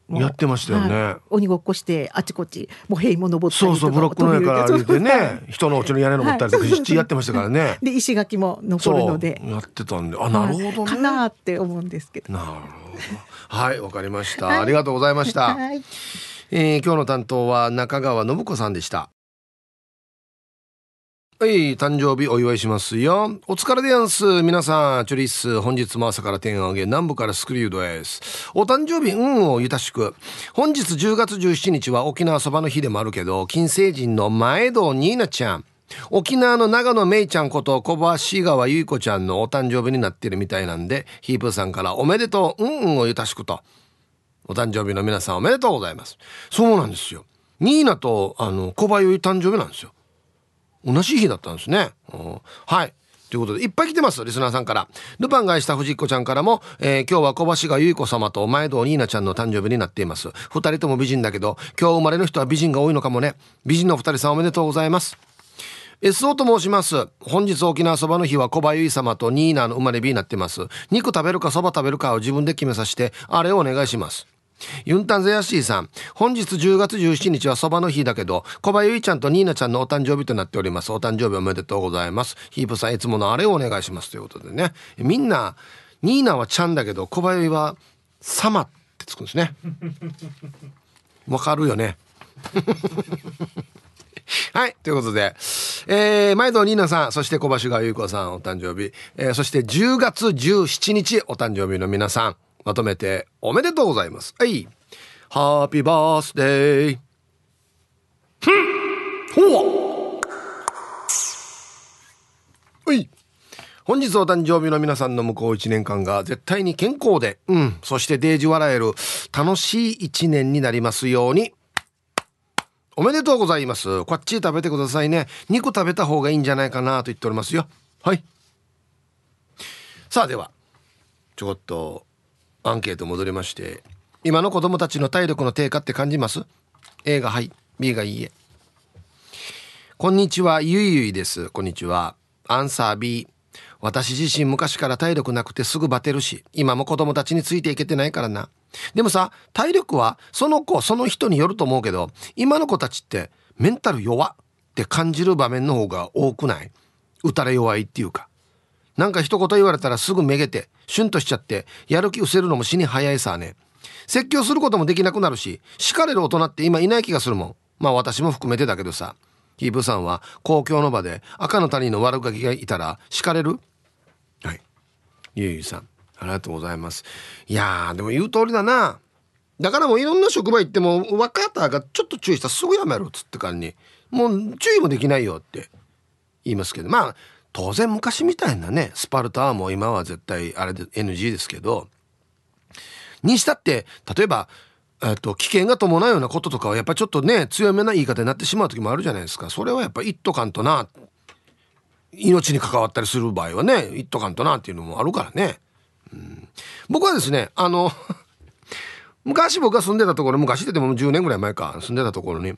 [SPEAKER 1] やってましたよね
[SPEAKER 3] はい鬼ごっこしてあちこちもう塀も登ったり
[SPEAKER 1] そうそうブロックの上から歩いてね人のお家の屋根登ったりとか
[SPEAKER 3] はい
[SPEAKER 1] 必死やってましたからね。(laughs)
[SPEAKER 3] で石垣も残るので
[SPEAKER 1] やってたんであなるほどね。
[SPEAKER 3] かなって思うんですけど。
[SPEAKER 1] なるほど。はいわかりました、
[SPEAKER 3] はい
[SPEAKER 1] ありがとうございました。(laughs)
[SPEAKER 3] はい。
[SPEAKER 1] えー今日の担当は中川信子さんでした。はい、誕生日お祝いしますよ。お疲れでやんす。皆さん、チョリッス。本日も朝から天を上げ、南部からスクリュードです。お誕生日、運をゆたしく。本日10月17日は沖縄そばの日でもあるけど、金星人の前堂ニーナちゃん。沖縄の長野めいちゃんこと小橋川ゆい子ちゃんのお誕生日になってるみたいなんで、ヒープさんからおめでとう、うんうんをゆたしくと。お誕生日の皆さんおめでとうございます。そうなんですよ。ニーナと、あの、小林誕生日なんですよ。同じ日だったんですね。うんはい。ということで、いっぱい来てます、リスナーさんから。ルパンがした藤子ちゃんからも、えー今日は小橋がゆい子様と前堂ニーナちゃんの誕生日になっています。二人とも美人だけど、今日生まれの人は美人が多いのかもね。美人のお二人さんおめでとうございます。SO と申します。本日沖縄そばの日は小林様とニーナの生まれ日になってます。肉食べるかそば食べるかを自分で決めさせて、あれをお願いします。ユンタンゼヤシーさん。本日10月17日はそばの日だけど、小林ちゃんとニーナちゃんのお誕生日となっております。お誕生日おめでとうございます。ヒープさんいつものあれをお願いします。ということでね。みんな、ニーナはちゃんだけど、小林は様ってつくんですね。わかるよね。(laughs) はい。ということで、えー、毎度ニーナさん、そして小橋川優子さんお誕生日、えーそして10月17日お誕生日の皆さん、まとめておめでとうございます。はい。ハッピーバースデー。ふんほうはい。本日お誕生日の皆さんの向こう1年間が絶対に健康で、うん、そしてデージ笑える楽しい1年になりますように。おめでとうございます。こっち食べてくださいね。肉食べた方がいいんじゃないかなと言っておりますよ。はい。さあでは、ちょこっとアンケート戻りまして、今の子供たちの体力の低下って感じます ?A がはい B がいいえ。こんにちはゆいゆいです。こんにちは。アンサー B 私自身昔から体力なくてすぐバテるし今も子供たちについていけてないからな。でもさ体力はその子その人によると思うけど今の子たちってメンタル弱って感じる場面の方が多くない？打たれ弱いっていうか。なんか一言言われたらすぐめげて、シュンとしちゃって、やる気失せるのも死に早いさね。説教することもできなくなるし、叱れる大人って今いない気がするもん。まあ私も含めてだけどさ。ヒープさんは公共の場で赤の他人の悪ガキがいたら叱れる？はい。ゆうゆうさん、ありがとうございます。いやー、でも言う通りだな。だからもういろんな職場行っても、若方がちょっと注意したらすぐやめろっつってからに、もう注意もできないよって言いますけど、まあ、当然昔みたいなね、スパルタはもう今は絶対あれで NG ですけど、にしたって、例えば、えっと、危険が伴うようなこととかはやっぱちょっとね、強めな言い方になってしまう時もあるじゃないですか。それはやっぱ一斗かんとな、命に関わったりする場合はね、一斗かんとなっていうのもあるからね。うん、僕はですね、あの、(laughs) 昔僕が住んでたところ、昔って言っても10年ぐらい前か、住んでたところに、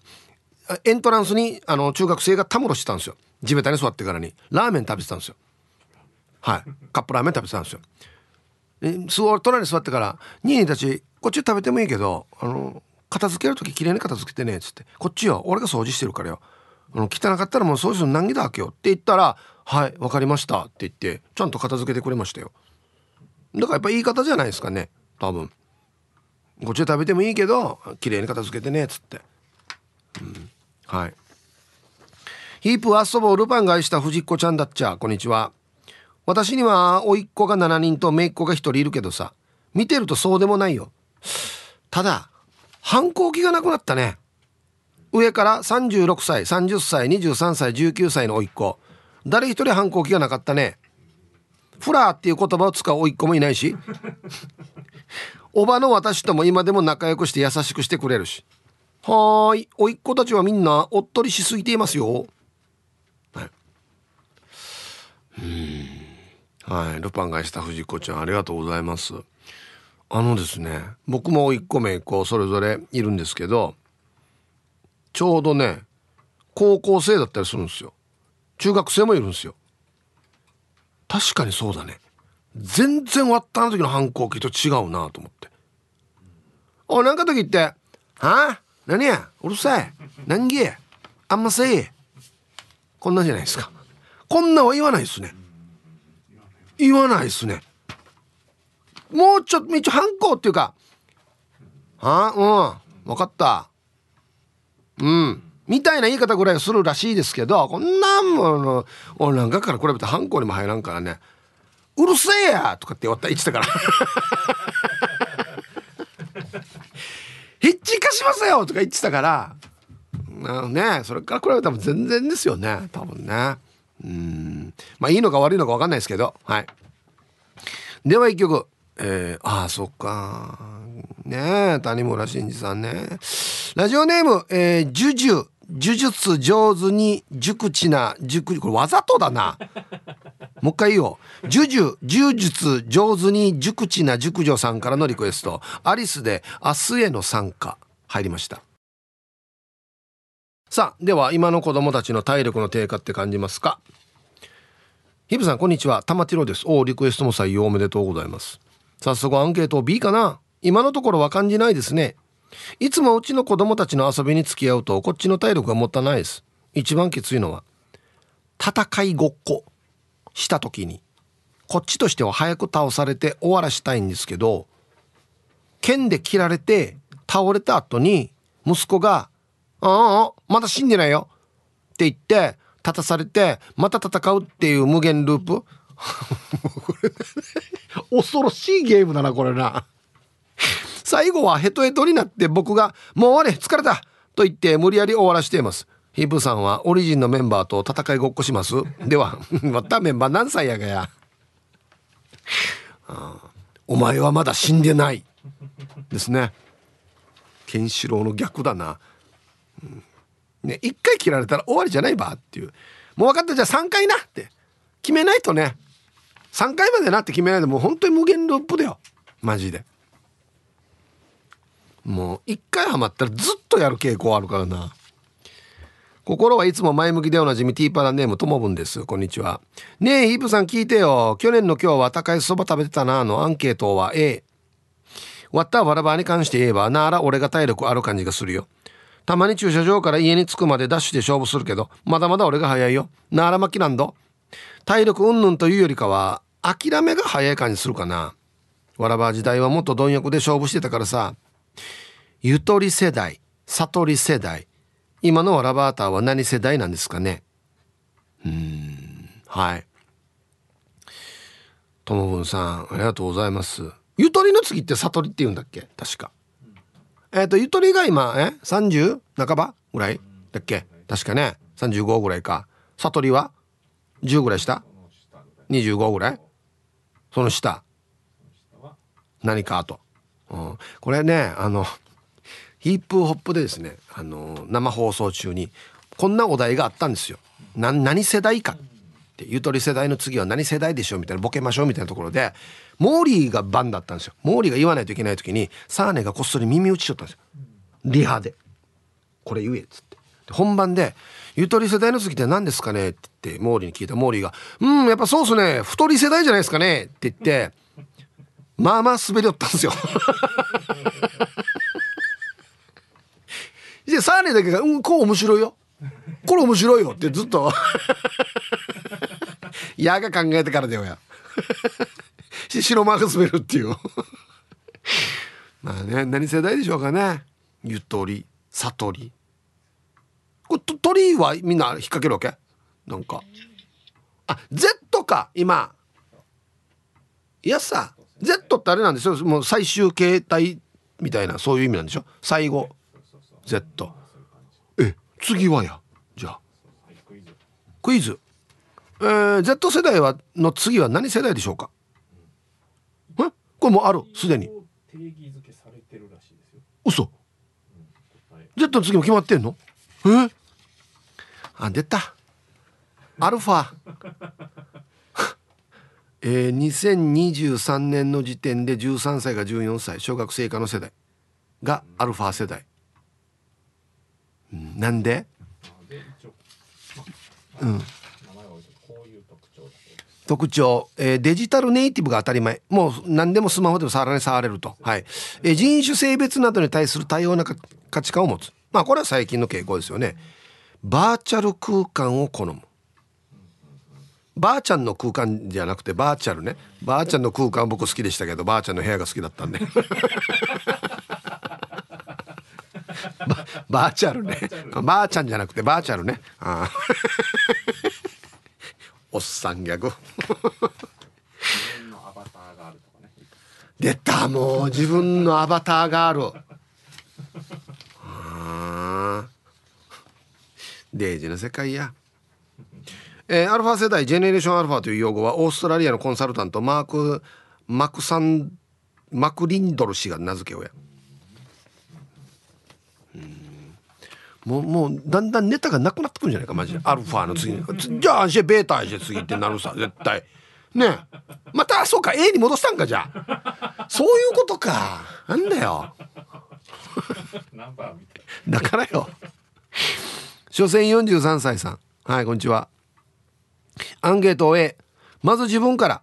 [SPEAKER 1] エントランスにあの中学生がたむろしてたんですよ地べたに座ってからにラーメン食べてたんですよ。はい。カップラーメン食べてたんですよ。え座隣に座ってから「ニーニーたちこっち食べてもいいけどあの片付ける時きれいに片付けてね」っつって「こっちよ俺が掃除してるからよ。あの汚かったらもう掃除するの難儀だわけよ」って言ったら「はいわかりました」って言ってちゃんと片付けてくれましたよ。だからやっぱ言い方じゃないですかね多分。こっちで食べてもいいけど綺麗に片付けてねっつって、うん、はい。ヒープ遊ぼうルパンが愛した藤子ちゃんだっちゃ。こんにちは。私には甥っ子が7人と姪っ子が1人いるけどさ。見てるとそうでもないよ。ただ反抗期がなくなったね。上から36歳30歳23歳19歳の甥っ子。誰一人反抗期がなかったね。フラーっていう言葉を使う甥っ子もいないし。おばの私とも今でも仲良くして優しくしてくれるし。はーい。甥っ子たちはみんなおっとりしすぎていますよはいはい。ルパンがした藤子ちゃんありがとうございます。あのですね僕も甥っ子姪っ子それぞれいるんですけどちょうどね高校生だったりするんですよ。中学生もいるんですよ。確かにそうだね。全然終わったの時の反抗期と違うなと思って。おなんか時って「はあ？何や？うるさい？何げあんませえ」こんなじゃないですか。こんなは言わないですね。言わないですね。もうちょっと一応反抗っていうか「は？あうん。分かった。うん。みたいな言い方ぐらいするらしいですけどこんなんもの俺なんかから比べて反抗にも入らんからね「うるせえや!」とかって言ってたから「ヒッチ化しますよ!」とか言ってたから。ねそれから比べたら全然ですよね多分ね。うん。まあいいのか悪いのか分かんないですけど。はい。では一曲。えー、ああそっか。ねえ谷村新司さんね。ラジオネーム、えー、ジュジュ。呪術上手に熟知な熟これわざとだな。もう一回言おう。呪術呪術上手に熟知な熟女さんからのリクエスト。アリスで明日への参加。入りました。さあでは今の子供たちの体力の低下って感じますか？ヒブさんこんにちは。玉ティロです。おリクエストも採用おめでとうございます。早速アンケート B かな？今のところは感じないですね。いつもうちの子供たちの遊びに付き合うとこっちの体力がもったいないです。一番きついのは戦いごっこした時にこっちとしては早く倒されて終わらしたいんですけど剣で切られて倒れた後に息子が「ああまだ死んでないよ」って言って立たされてまた戦うっていう無限ループ。(laughs) 恐ろしいゲームだなこれな。最後はヘトヘトになって僕が「もう終われ疲れた!」と言って無理やり終わらしています。ヒープさんはオリジンのメンバーと戦いごっこします。では (laughs) またメンバー何歳やがや。お前はまだ死んでない。ですね。ケンシロウの逆だな、うん、ね一回切られたら終わりじゃないばっていう。もう分かった。じゃあ3回なって。決めないとね。3回までなって決めないともう本当に無限ループだよ。マジで。もう一回ハマったらずっとやる傾向あるからな。心はいつも前向きでおなじみティーパラネームともぶんです。こんにちは。ねえヒープさん聞いてよ。去年の今日は高いそば食べてたなのアンケートは A 割ったわらばに関して言えばなら俺が体力ある感じがするよ。たまに駐車場から家に着くまでダッシュで勝負するけどまだまだ俺が早いよ。なら巻きなんだ体力うんぬんというよりかは諦めが早い感じするかな。わらば時代はもっと貪欲で勝負してたからさ。ゆとり世代悟り世代。今のラバーターは何世代なんですかね。うんはい。ともぶんさんありがとうございます。ゆとりの次って悟りって言うんだっけ？確か。えっ、ー、とゆとりが今え30半ば？ぐらい？だっけ？確かね。35ぐらいか。悟りは？10ぐらい下？25ぐらい？その下。何かと、うん、これねあのヒップホップでですね、あの、生放送中にこんなお題があったんですよ。何世代かって。ゆとり世代の次は何世代でしょう？みたいなボケましょう？みたいなところでモーリーが番だったんですよ。モーリーが言わないといけない時にサーネがこっそり耳打ちしちゃったんですよ。リハで。これ言えっつって。本番で「ゆとり世代の次って何ですかね?」って言ってモーリーに聞いた。モーリーが「うんやっぱそうっすね。太り世代じゃないですかね」って言ってまあまあ滑り寄ったんですよ。(laughs) でサーネだけが「うんこう面白いよ。これ面白いよ」ってずっと。(laughs) 矢が考えてからだよや。白マーク滑るっていう。(laughs) まあね何世代でしょうかね。ゆとり悟り。これと鳥はみんな引っ掛けるわけ？なんか。あ Z か今。いやさ Z ってあれなんですよもう最終形態みたいなそういう意味なんでしょ？最後。Z え次はや。じゃあ。クイズ。えー、Z 世代はの次は何世代でしょうか？これもうあるすでに。嘘。Z の次も決まってんの？え？あ出た。アルファ。(laughs) えー、2023年の時点で13歳が14歳小学生以下の世代がアルファ世代、うん、なんで？うん特徴、えー、デジタルネイティブが当たり前。もう何でもスマホでも触られ触れると、はい。えー、人種性別などに対する多様な価値観を持つ。まあこれは最近の傾向ですよね。バーチャル空間を好む。ばあちゃんの空間じゃなくてバーチャルね。ばあちゃんの空間僕好きでしたけどばあちゃんの部屋が好きだったんで。(laughs) バーチャルね。ばあちゃんじゃなくてバーチャルね。あおっさんギャグ。出たもう自分のアバターがあるデイジの世界や。えー、アルファ世代ジェネレーションアルファという用語はオーストラリアのコンサルタントマーク・マクサンマクリンドル氏が名付け親もうもうだんだんネタがなくなってくるんじゃないかマジで。アルファの次に。じゃあベータじゃ次ってなるさ絶対。ねまたそうか A に戻したんかじゃあ。そういうことか。なんだよ。だからよ。所詮43歳さん。はいこんにちは。アンケートを A まず自分から。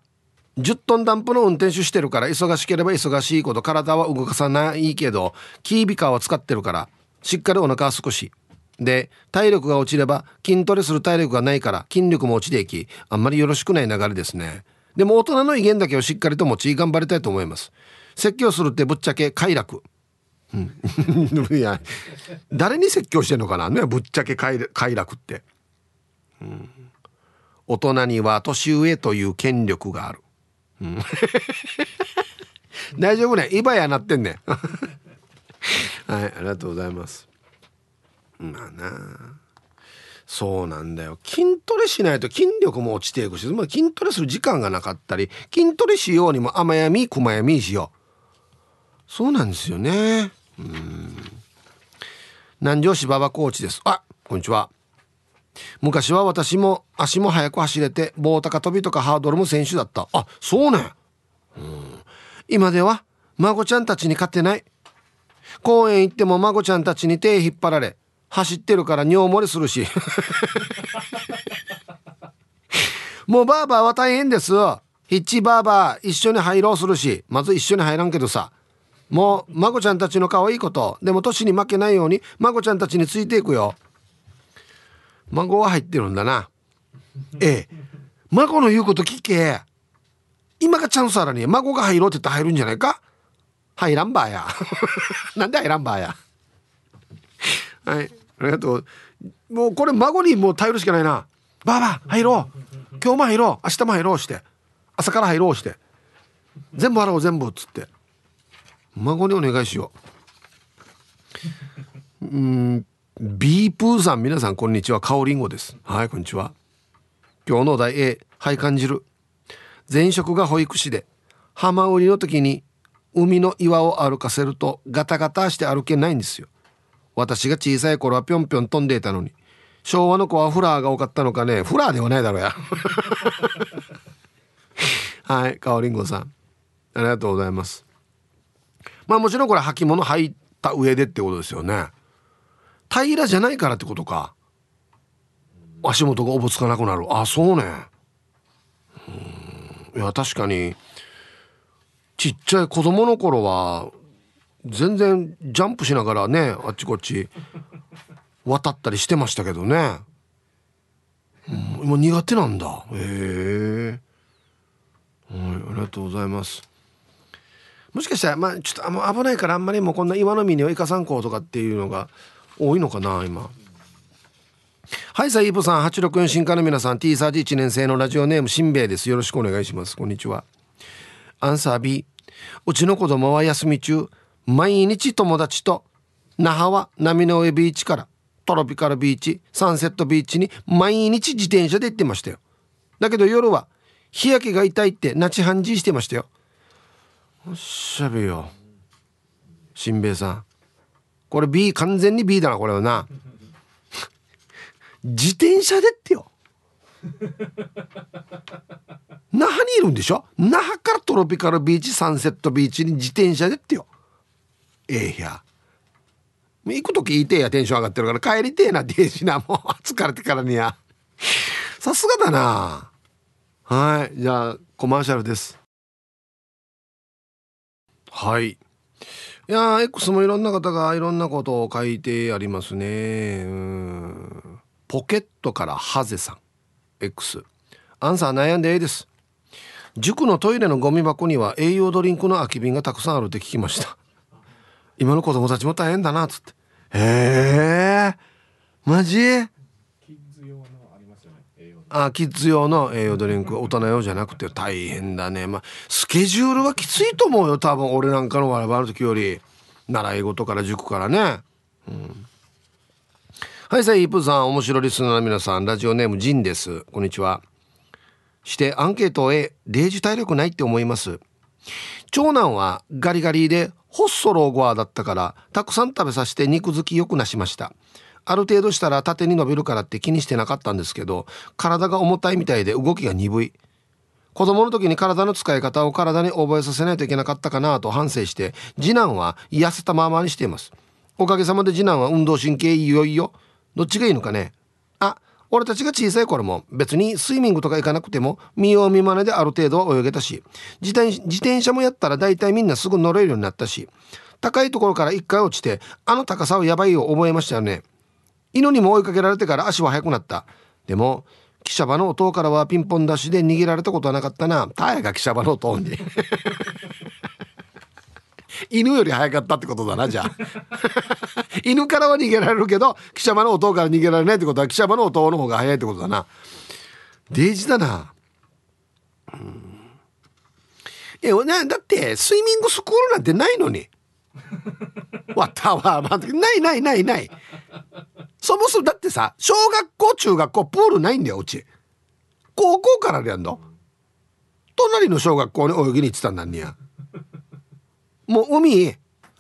[SPEAKER 1] 10トンダンプの運転手してるから忙しければ忙しいこと体は動かさないけどキービカーは使ってるからしっかりお腹は少し。で体力が落ちれば筋トレする体力がないから筋力も落ちていきあんまりよろしくない流れですね。でも大人の威厳だけをしっかりと持ち頑張りたいと思います。説教するってぶっちゃけ快楽。うん、(laughs) いや誰に説教してんのかなねぶっちゃけ快楽って、うん。大人には年上という権力がある、うん、(laughs) 大丈夫ね。今やなってんね (laughs) はいありがとうございます。まあなそうなんだよ。筋トレしないと筋力も落ちていくし、まあ、筋トレする時間がなかったり筋トレしようにも甘やみ熊やみしよう。そうなんですよね。うん。南城市馬場コーチです。あこんにちは。昔は私も足も速く走れて棒高跳びとかハードルも選手だった。あそうねうん。今では孫ちゃんたちに勝てない公園行っても孫ちゃんたちに手引っ張られ走ってるから尿漏れするし。(laughs) もうバーバーは大変ですヒッチバーバー一緒に入ろうするしまず一緒に入らんけどさ。もう孫ちゃんたちの可愛いこと。でも年に負けないように孫ちゃんたちについていくよ。孫は入ってるんだな。ええ。孫の言うこと聞け。今がチャンスあらに孫が入ろうって言ったら入るんじゃないか？入らんばや。(laughs) なんで入らんばや。はい。ありがとう。もうこれ孫にもう頼るしかないな。ばあば入ろう。今日も入ろう。明日も入ろうして。朝から入ろうして。全部払おう全部っつって。孫にお願いしよう。うんビープーさん皆さんこんにちは。カオリンゴです。はいこんにちは。今日のお題 A はい感じる。前職が保育士で浜売りの時に海の岩を歩かせるとガタガタして歩けないんですよ。私が小さい頃はぴょんぴょん飛んでいたのに。昭和の子はフラーが多かったのかね。フラーではないだろうや。(laughs) はいかおりんごさん。ありがとうございます。まあもちろんこれ履物履いた上でってことですよね。平らじゃないからってことか。足元がおぼつかなくなる。あそうね。うん。いや確かにちっちゃい子供の頃は全然ジャンプしながらねあっちこっち渡ったりしてましたけどね、うん、今苦手なんだ。へえ。はいありがとうございます。もしかしたらまあちょっとあ危ないからあんまりもうこんな岩の実には生かさんこうとかっていうのが多いのかな今。はいさあイープさん864新化の皆さん T サージ1年生のラジオネームしんべヱです。よろしくお願いします。こんにちは。アンサー B うちの子供は休み中毎日友達と那覇は波の上ビーチからトロピカルビーチサンセットビーチに毎日自転車で行ってましたよ。だけど夜は日焼けが痛いってナチハンジーしてましたよ。おっしゃべよ。しんべヱさん。これ B 完全に B だなこれはな。自転車でってよ。那覇にいるんでしょ？那覇からトロピカルビーチサンセットビーチに自転車でってよ。ええや。行く時いてやテンション上がってるから。帰りてえなってえしなもう疲れてからにやさすがだな。はい。じゃあコマーシャルです。はい。いやー X もいろんな方がいろんなことを書いてありますね。うん。ポケットからハゼさん。X アンサー悩んでええです。塾のトイレのゴミ箱には栄養ドリンクの空き瓶がたくさんあるって聞きました。今の子供たちも大変だなっつって。へえ。マジ？あキッズ用の栄養ドリンク大人用じゃなくて。大変だね。まあスケジュールはきついと思うよ多分。俺なんかの我々の時より。習い事から塾からね。うんはいさあイープさん面白リスナーの皆さんラジオネームジンです。こんにちは。してアンケート A 0時体力ないって思います。長男はガリガリでホッソローゴアだったからたくさん食べさせて肉付きよくなしました。ある程度したら縦に伸びるからって気にしてなかったんですけど体が重たいみたいで動きが鈍い。子供の時に体の使い方を体に覚えさせないといけなかったかなと反省して次男は痩せたままにしています。おかげさまで次男は運動神経いよいよ。どっちがいいのかね？あ俺たちが小さい頃も別にスイミングとか行かなくても見よう見まねである程度は泳げたし自転車もやったら大体みんなすぐ乗れるようになったし高いところから一回落ちてあの高さをやばいを覚えましたよね。犬にも追いかけられてから足は速くなった。でも汽車場の音からはピンポンダッシュで逃げられたことはなかったな。タイが汽車場の音に犬より早かったってことだなじゃあ。(laughs) 犬からは逃げられるけど汽車場の音から逃げられないってことは汽車場の音の方が早いってことだな。デイジだな。うん。いやだってスイミングスクールなんてないのに。わったわ、ま、ないないないない。そもそもだってさ小学校中学校プールないんだようち。高校からやんの。隣の小学校に泳ぎに行ってたんだにや。もう海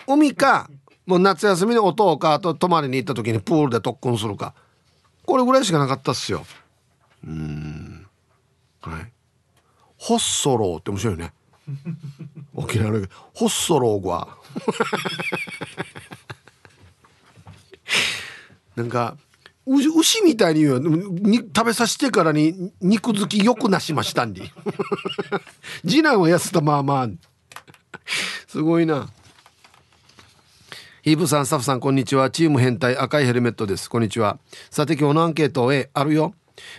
[SPEAKER 1] 海かもう夏休みにお父かと泊まりに行った時にプールで特訓するか。これぐらいしかなかったっすよ。うん。はい。ホッソローって面白いね。沖縄のホッソローゴア。(laughs) なんか牛牛みたいに言うよ。に食べさせてからに肉付きよくなしましたんで。(laughs) 次男は痩せたまあまあ。(laughs) すごいな。ヒープさんスタッフさんこんにちは。チーム変態赤いヘルメットです。こんにちは。さて今日のアンケート A あるよ。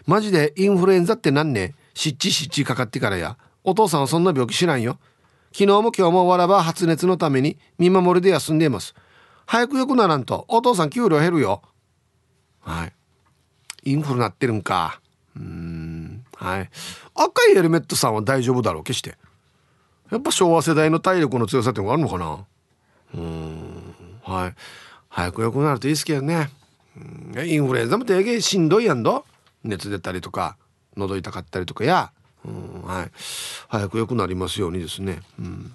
[SPEAKER 1] マジでインフルエンザって何ねしっちしっちかかってからや。お父さんはそんな病気知らんよ。昨日も今日もわらば発熱のために見守りで休んでいます。早く良くならんとお父さん給料減るよ。はい。インフルなってるんか。うん。はい。赤いヘルメットさんは大丈夫だろう決して。やっぱ昭和世代の体力の強さってのがあるのかな？うん。はい。早く良くなるといいですけどね。インフルエンザも定義しんどいやんど？熱出たりとか喉痛かったりとかや。うん。はい。早く良くなりますようにですね。うん。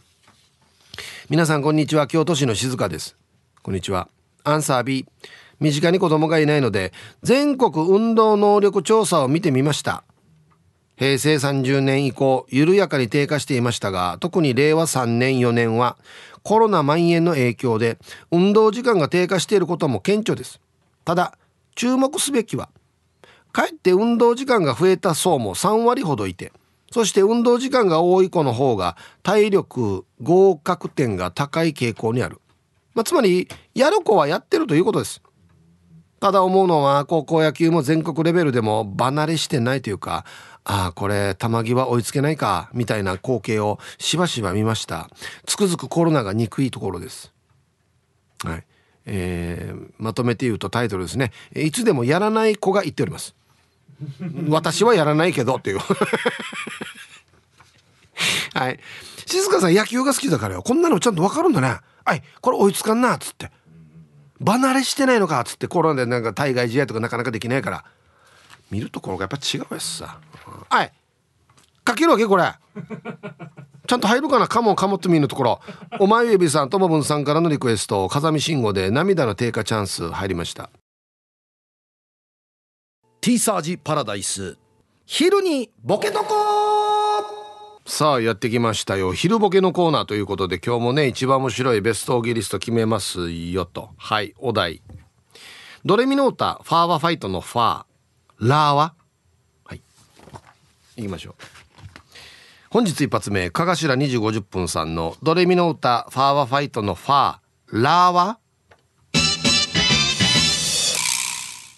[SPEAKER 1] 皆さんこんにちは。京都市の静香です。こんにちは。アンサー B 身近に子供がいないので全国運動能力調査を見てみました。平成30年以降緩やかに低下していましたが特に令和3年4年はコロナ蔓延の影響で運動時間が低下していることも顕著です。ただ注目すべきはかえって運動時間が増えた層も3割ほどいてそして運動時間が多い子の方が体力合格点が高い傾向にある、まあ、つまりやる子はやってるということです。ただ思うのは高校野球も全国レベルでも離れしてないというかああこれ玉際追いつけないかみたいな光景をしばしば見ました。つくづくコロナが憎いところです。はい。えー、まとめて言うとタイトルですね。いつでもやらない子が言っております。私はやらないけどっていう。(laughs) はい。静香さん野球が好きだからよ。こんなのちゃんと分かるんだねはいこれ追いつかんなっつって離れしてないのかっつってコロナでなんか対外試合とかなかなかできないから。見るところがやっぱ違うやつさ。はいかけるわけこれ。ちゃんと入るかな？カモンカモってみるところ。お前指さんともぶんさんからのリクエスト風見慎吾で涙の低下チャンス入りました。ティーサージパラダイス。昼にボケとこさあやってきましたよ。昼ボケのコーナーということで今日もね一番面白いベストオギリスト決めますよと。はいお題。ドレミノータファーワファイトのファーラーは？はい。行きましょう。本日一発目かがしら2時50分さんのドレミの歌ファーワファイトのファーラーは？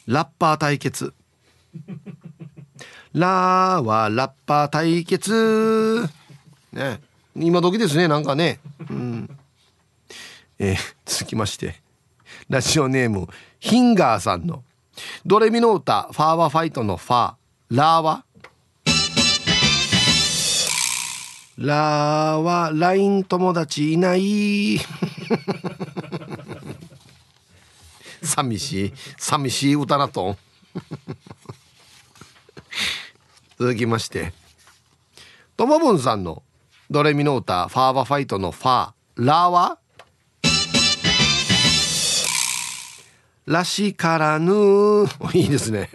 [SPEAKER 1] ラッパー対決。(laughs) ラーはラッパー対決。ね。今時ですねなんかね。うん。えー、続きましてラジオネームヒンガーさんのドレミの歌？ファーワファイトのファー。ラーは？ラーは LINE 友達いない。寂しい。寂しい歌なと。続きまして。ともぶんさんのドレミの歌？ファーバファイトのファー。ラーは？らしからぬ。(laughs) いいですね。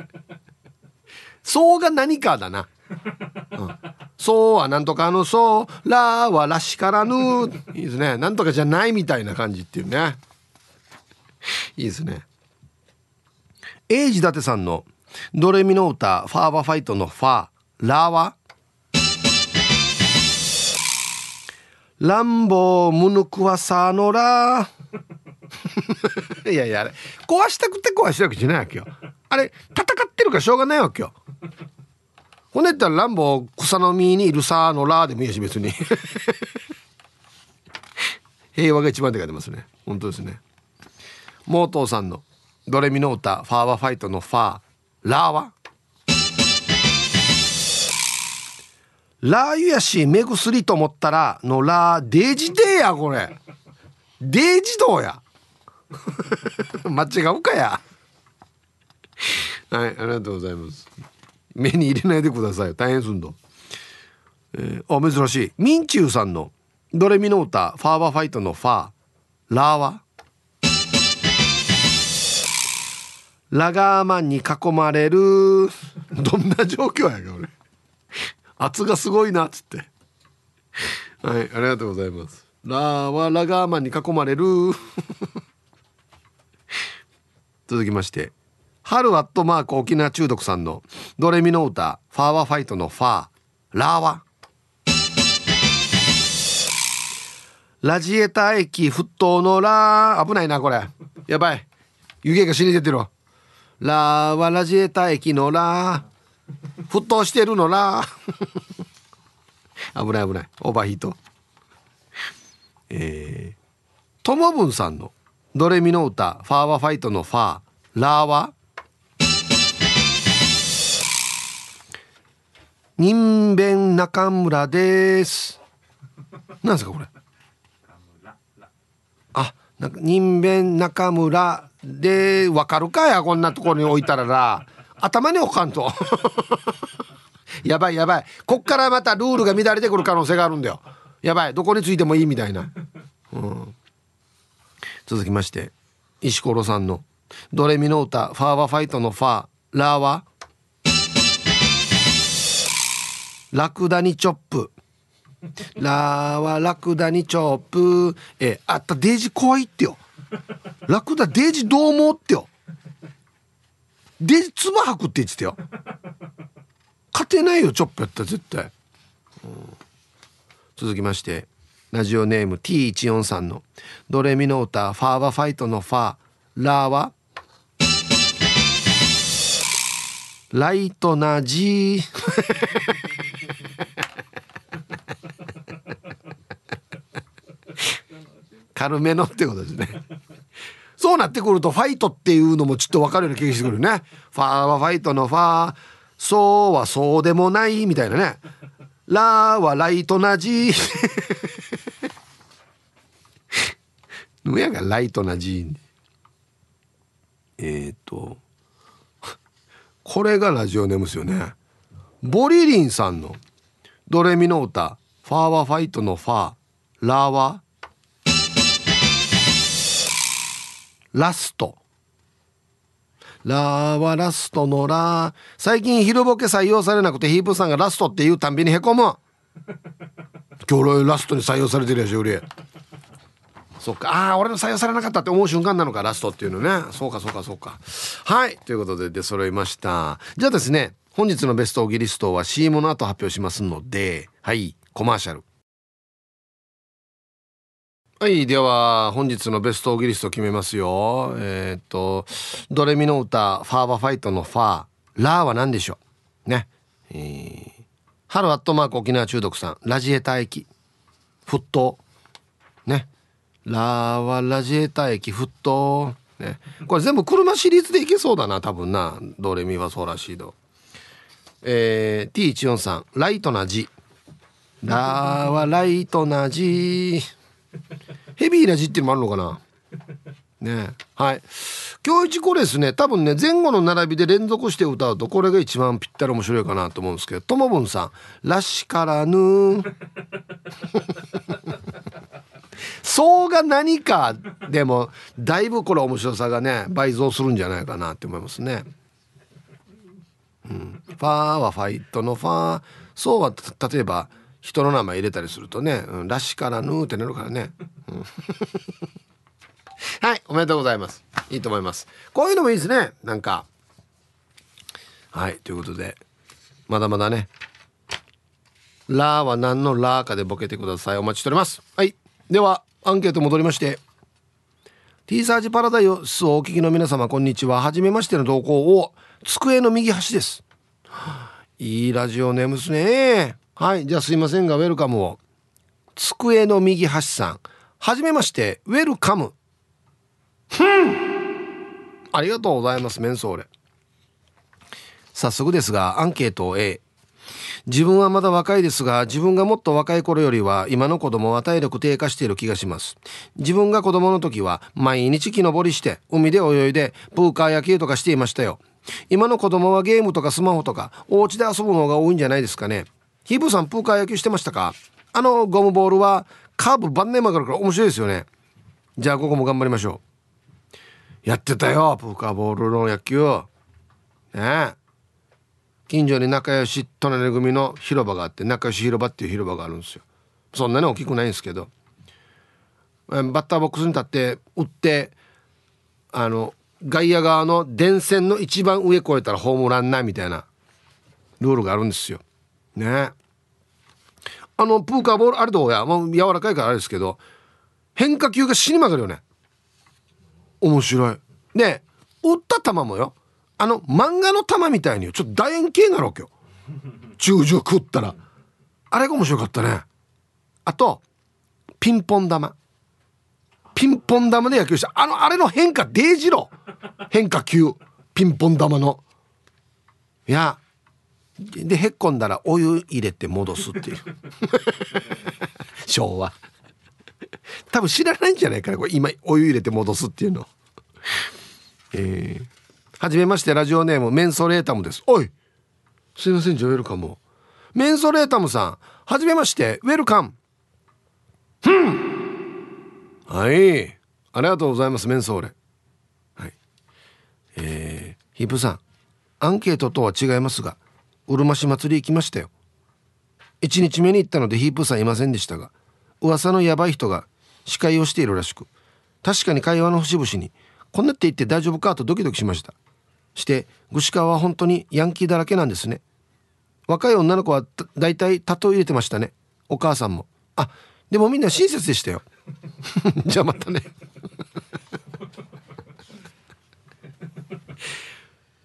[SPEAKER 1] そうが何かだな、うん。そうはなんとかのそう。らはらしからぬ。いいですね。なんとかじゃないみたいな感じっていうね。いいですね。英治伊達さんのドレミの歌ファーバファイトのファー。ラは？ランボームヌクワサノラ (laughs) いやいやあれ壊したくて壊したわけじゃないわけよ。あれ戦ってるからしょうがないわけよ。ほんでったらランボ草の実にいるさのラーでもいいし別に。(laughs) 平和が一番で書いてますね。本当ですね。モートーさんのドレミの歌ファーワファイトのファーラーは？ラー油やし目薬と思ったらのラーデージデーやこれ。デージどうや？(laughs) 間違うかや。はいありがとうございます。目に入れないでください大変すんの、えー、あ珍しい。ミンチューさんのドレミの歌ファーバーファイトのファー。ラーは？ラガーマンに囲まれる。どんな状況やか俺。圧がすごいなっつって。はいありがとうございます。ラーはラガーマンに囲まれる。続きまして春アットマーク沖縄中毒さんのドレミの歌ファーワファイトのファーラーはラジエーター駅沸騰のラー危ないなこれ。やばい。湯気が死に出てるラーはラジエーター駅のラー沸騰してるのラー。(laughs) 危ない危ない。オーバーヒート。えー、ともぶんさんのドレミの歌ファーワファイトのファーラーは？人弁中村です。なんですかこれ？あなんか人弁中村でわかるかやこんなところに置いたらな。頭に置かんと。(laughs) やばいやばい。こっからまたルールが乱れてくる可能性があるんだよ。やばいどこについてもいいみたいな、うん、続きまして石ころさんの「ドレミの歌ファーワファイトのファーラーは?」ラクダにチョップ。ラーはラクダにチョップ。え、あったデージ怖いってよ。ラクダデージどう思うってよ。デージつば吐くって言ってたよ。勝てないよ、チョップやったら絶対。うん、続きまして、ラジオネーム T14 さんのドレミの歌ファーバファイトのファー、ラーはライトなじ軽めのってことですね。そうなってくるとファイトっていうのもちょっと分かるような気がしてくるね。ファーはファイトのファーそうはそうでもないみたいなね。ラーはライトなじぬやがライトなじえっ、ー、とこれがラジオネームですよね。ボリリンさんのドレミの歌ファーはファイトのファーラーはラスト。ラーはラストのラー。最近昼ボケ採用されなくてヒープさんがラストって言うたんびにへこむ。(laughs) 今日ラストに採用されてるやし俺そっか。ああ俺の採用されなかったって思う瞬間なのかラストっていうのね。そうかそうかそうか。はい。ということで出揃いました。じゃあですね本日のベストオギリストは CM の後発表しますのではい。コマーシャル。はい。では本日のベストオギリスト決めますよ。えー、っとドレミの歌ファーバファイトのファー。ラーは何でしょう？ね。えー、春アットマーク沖縄中毒さん。ラジエーター駅沸騰ね。ラーはラジエーター駅沸騰。ね。これ全部車シリーズでいけそうだな多分な。ドレミはそうらしいどえー、T14 さんライトな字。ラーはライトな字。ヘビーな字っていうのもあるのかな？ね。はい。今日一これですね。多分ね前後の並びで連続して歌うとこれが一番ぴったり面白いかなと思うんですけど。ともぶんさん「らしからぬ」そ (laughs) うが何かでもだいぶこれ面白さがね倍増するんじゃないかなって思いますね。うん、ファーはファイトのファー。そうは例えば人の名前入れたりするとね「うん、らしからぬ」ってなるからね。うん。(laughs) はいおめでとうございます。いいと思います。こういうのもいいですね。なんか。はいということで。まだまだね。ラーは何のラーかでボケてください。お待ちしております。はい。では。アンケート戻りまして T サージパラダイスをお聞きの皆様こんにちは。初めましての投稿を机の右端です。いいラジオネームですねはいじゃあすいませんがウェルカムを。机の右端さん。はじめましてウェルカム。ありがとうございますメンソーレ。早速ですがアンケートを A 自分はまだ若いですが自分がもっと若い頃よりは今の子供は体力低下している気がします。自分が子供の時は毎日木登りして海で泳いでプーカー野球とかしていましたよ。今の子供はゲームとかスマホとかお家で遊ぶのが多いんじゃないですかね。ヒープさんプーカー野球してましたか？あのゴムボールはカーブ晩年曲がるから面白いですよね。じゃあここも頑張りましょう。やってたよプーカーボールの野球。ねえ。近所に仲良し隣組の広場があって仲良し広場っていう広場があるんですよ。そんなに大きくないんですけど。バッターボックスに立って打ってあの外野側の電線の一番上越えたらホームランないみたいなルールがあるんですよ。ね。あのプーカーボールあれどうやもう柔らかいからあれですけど変化球が死に曲がるよね。面白い。で打った球もよ。あの漫画の玉みたいにちょっと楕円形なるわけよ。中軸食ったら。あれが面白かったね。あとピンポン玉。ピンポン玉で野球した。あのあれの変化デージロ変化球。ピンポン玉の。いや。でへっこんだらお湯入れて戻すっていう。(laughs) 昭和。多分知らないんじゃないかなこれ。今お湯入れて戻すっていうの。えー。はじめましてラジオネームメンソレータムです。おいすいませんジョエルカムメンソレータムさんはじめましてウェルカム。ふん。はい。ありがとうございますメンソーレ。はい。えー、ヒップさんアンケートとは違いますがうるま市祭り行きましたよ。1日目に行ったのでヒープさんいませんでしたが噂のヤバい人が司会をしているらしく確かに会話の節々にこんなって言って大丈夫かとドキドキしました。して具志川は本当にヤンキーだらけなんですね。若い女の子はだいたいタトゥー入れてましたね。お母さんも。あでもみんな親切でしたよ。(laughs) じゃあまたね。(laughs)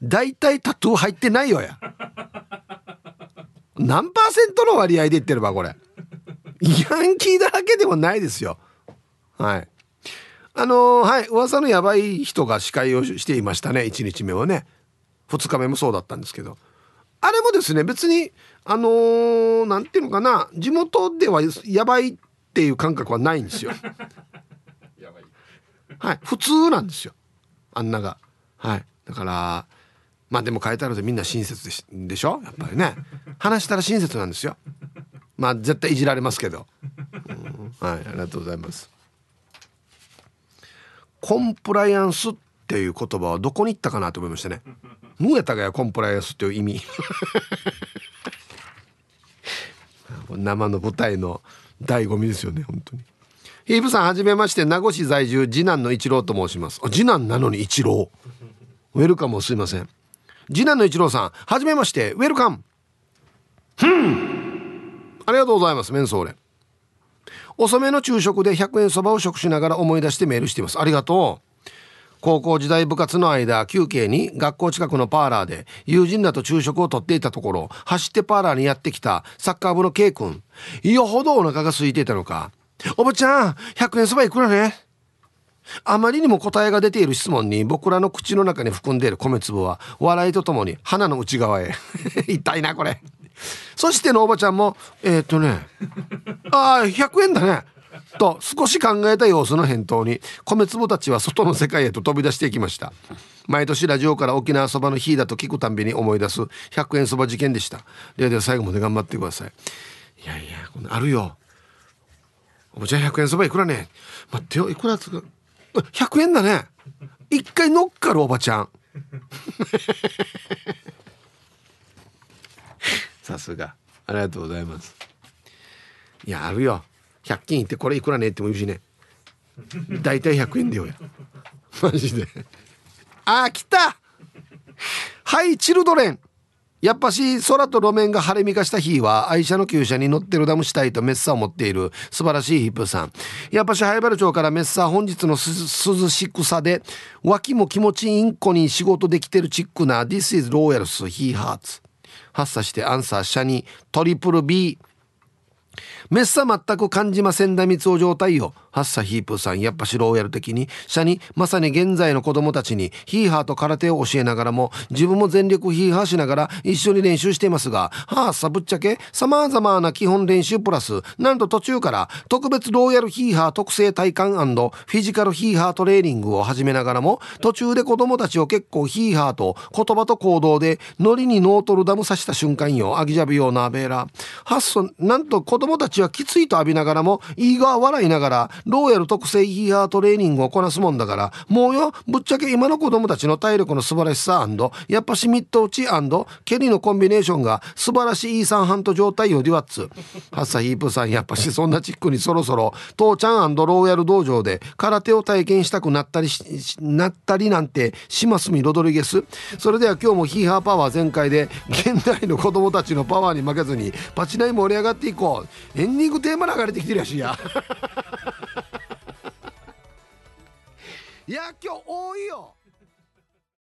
[SPEAKER 1] 大体タトゥー入ってないよや。何パーセントの割合で言ってればこれ。ヤンキーだらけでもないですよ。はい。あのー、はい噂のやばい人が司会をしていましたね。1日目はね。2日目もそうだったんですけど。あれもですね別にあのー、なんていうのかな。地元ではやばいっていう感覚はないんですよ。(laughs) はい。普通なんですよ。あんなが。はい。だからまあでも書いてあるとみんな親切でしでしょ？やっぱりね。話したら親切なんですよ。まあ絶対いじられますけど、うん、はい。ありがとうございますコンプライアンスっていう言葉はどこに行ったかなと思いましたね。無やったがやコンプライアンスっていう意味。(laughs) 生の舞台の醍醐味ですよね本当に。ヒープさんはじめまして名護市在住次男の一郎と申します。次男なのに一郎。ウェルカムすいません。次男の一郎さんはじめましてウェルカム。ありがとうございますメンソーレ。遅めの昼食で100円そばを食しながら思い出してメールしています。ありがとう。高校時代部活の間休憩に学校近くのパーラーで友人らと昼食をとっていたところ走ってパーラーにやってきたサッカー部の K 君。よほどお腹が空いていたのか「おばちゃん100円そばいくらね?」あまりにも答えが出ている質問に僕らの口の中に含んでいる米粒は笑いとともに鼻の内側へ。(laughs) 痛いなこれ。そしてのおばちゃんもえー、っとね (laughs) ああ100円だね。と少し考えた様子の返答に米粒たちは外の世界へと飛び出していきました。毎年ラジオから沖縄そばの日だと聞くたんびに思い出す100円そば事件でした。ではでは最後まで頑張ってください。いやいやこのあるよ。おばちゃん100円そばいくらね？待ってよいくらつく？100円だね。一回乗っかるおばちゃん。すがありがとうございます。いやあるよ。100均行ってこれいくらねっても言うしね。(laughs) 大体100円でよや。(laughs) マジで。あー来た。はいチルドレン。やっぱし空と路面が晴れみかした日は愛車の旧車に乗ってるダムしたいとメッサーを持っている。素晴らしいヒップさん。やっぱし灰原町からメッサー本日の涼しくさで脇も気持ちいいんこに仕事できてるチックな This is Royals He Hearts 発作してアンサー社にトリプル B めっさ全く感じませんだみつお状態よ。ハッサヒープさん、やっぱしローヤル的に、社に、まさに現在の子供たちに、ヒーハーと空手を教えながらも、自分も全力ヒーハーしながら一緒に練習していますが、はあ、さぶっちゃけ、様々な基本練習プラス、なんと途中から、特別ローヤルヒーハー特製体感フィジカルヒーハートレーニングを始めながらも、途中で子供たちを結構ヒーハーと言葉と行動で、ノリにノートルダムさした瞬間よ、アギジャビよナーベーラ。ハッソ、なんと子供たちはきついと浴びながらも、いいが笑いながら、ローヤル特製ヒーハートレーニングをこなすもんだから、もうよ、ぶっちゃけ今の子供たちの体力の素晴らしさやっぱしミット打ちケリのコンビネーションが素晴らしいイーサンハント状態よデュワッツ。(laughs) ハッサヒープさんやっぱしそんなチックにそろそろ、父ちゃんローヤル道場で空手を体験したくなったりなったりなんてしますみロドリゲス。それでは今日もヒーハーパワー全開で、現代の子供たちのパワーに負けずに、パチナイ盛り上がっていこう。エンディングテーマ流れてきてるやしやいや今日多いよ。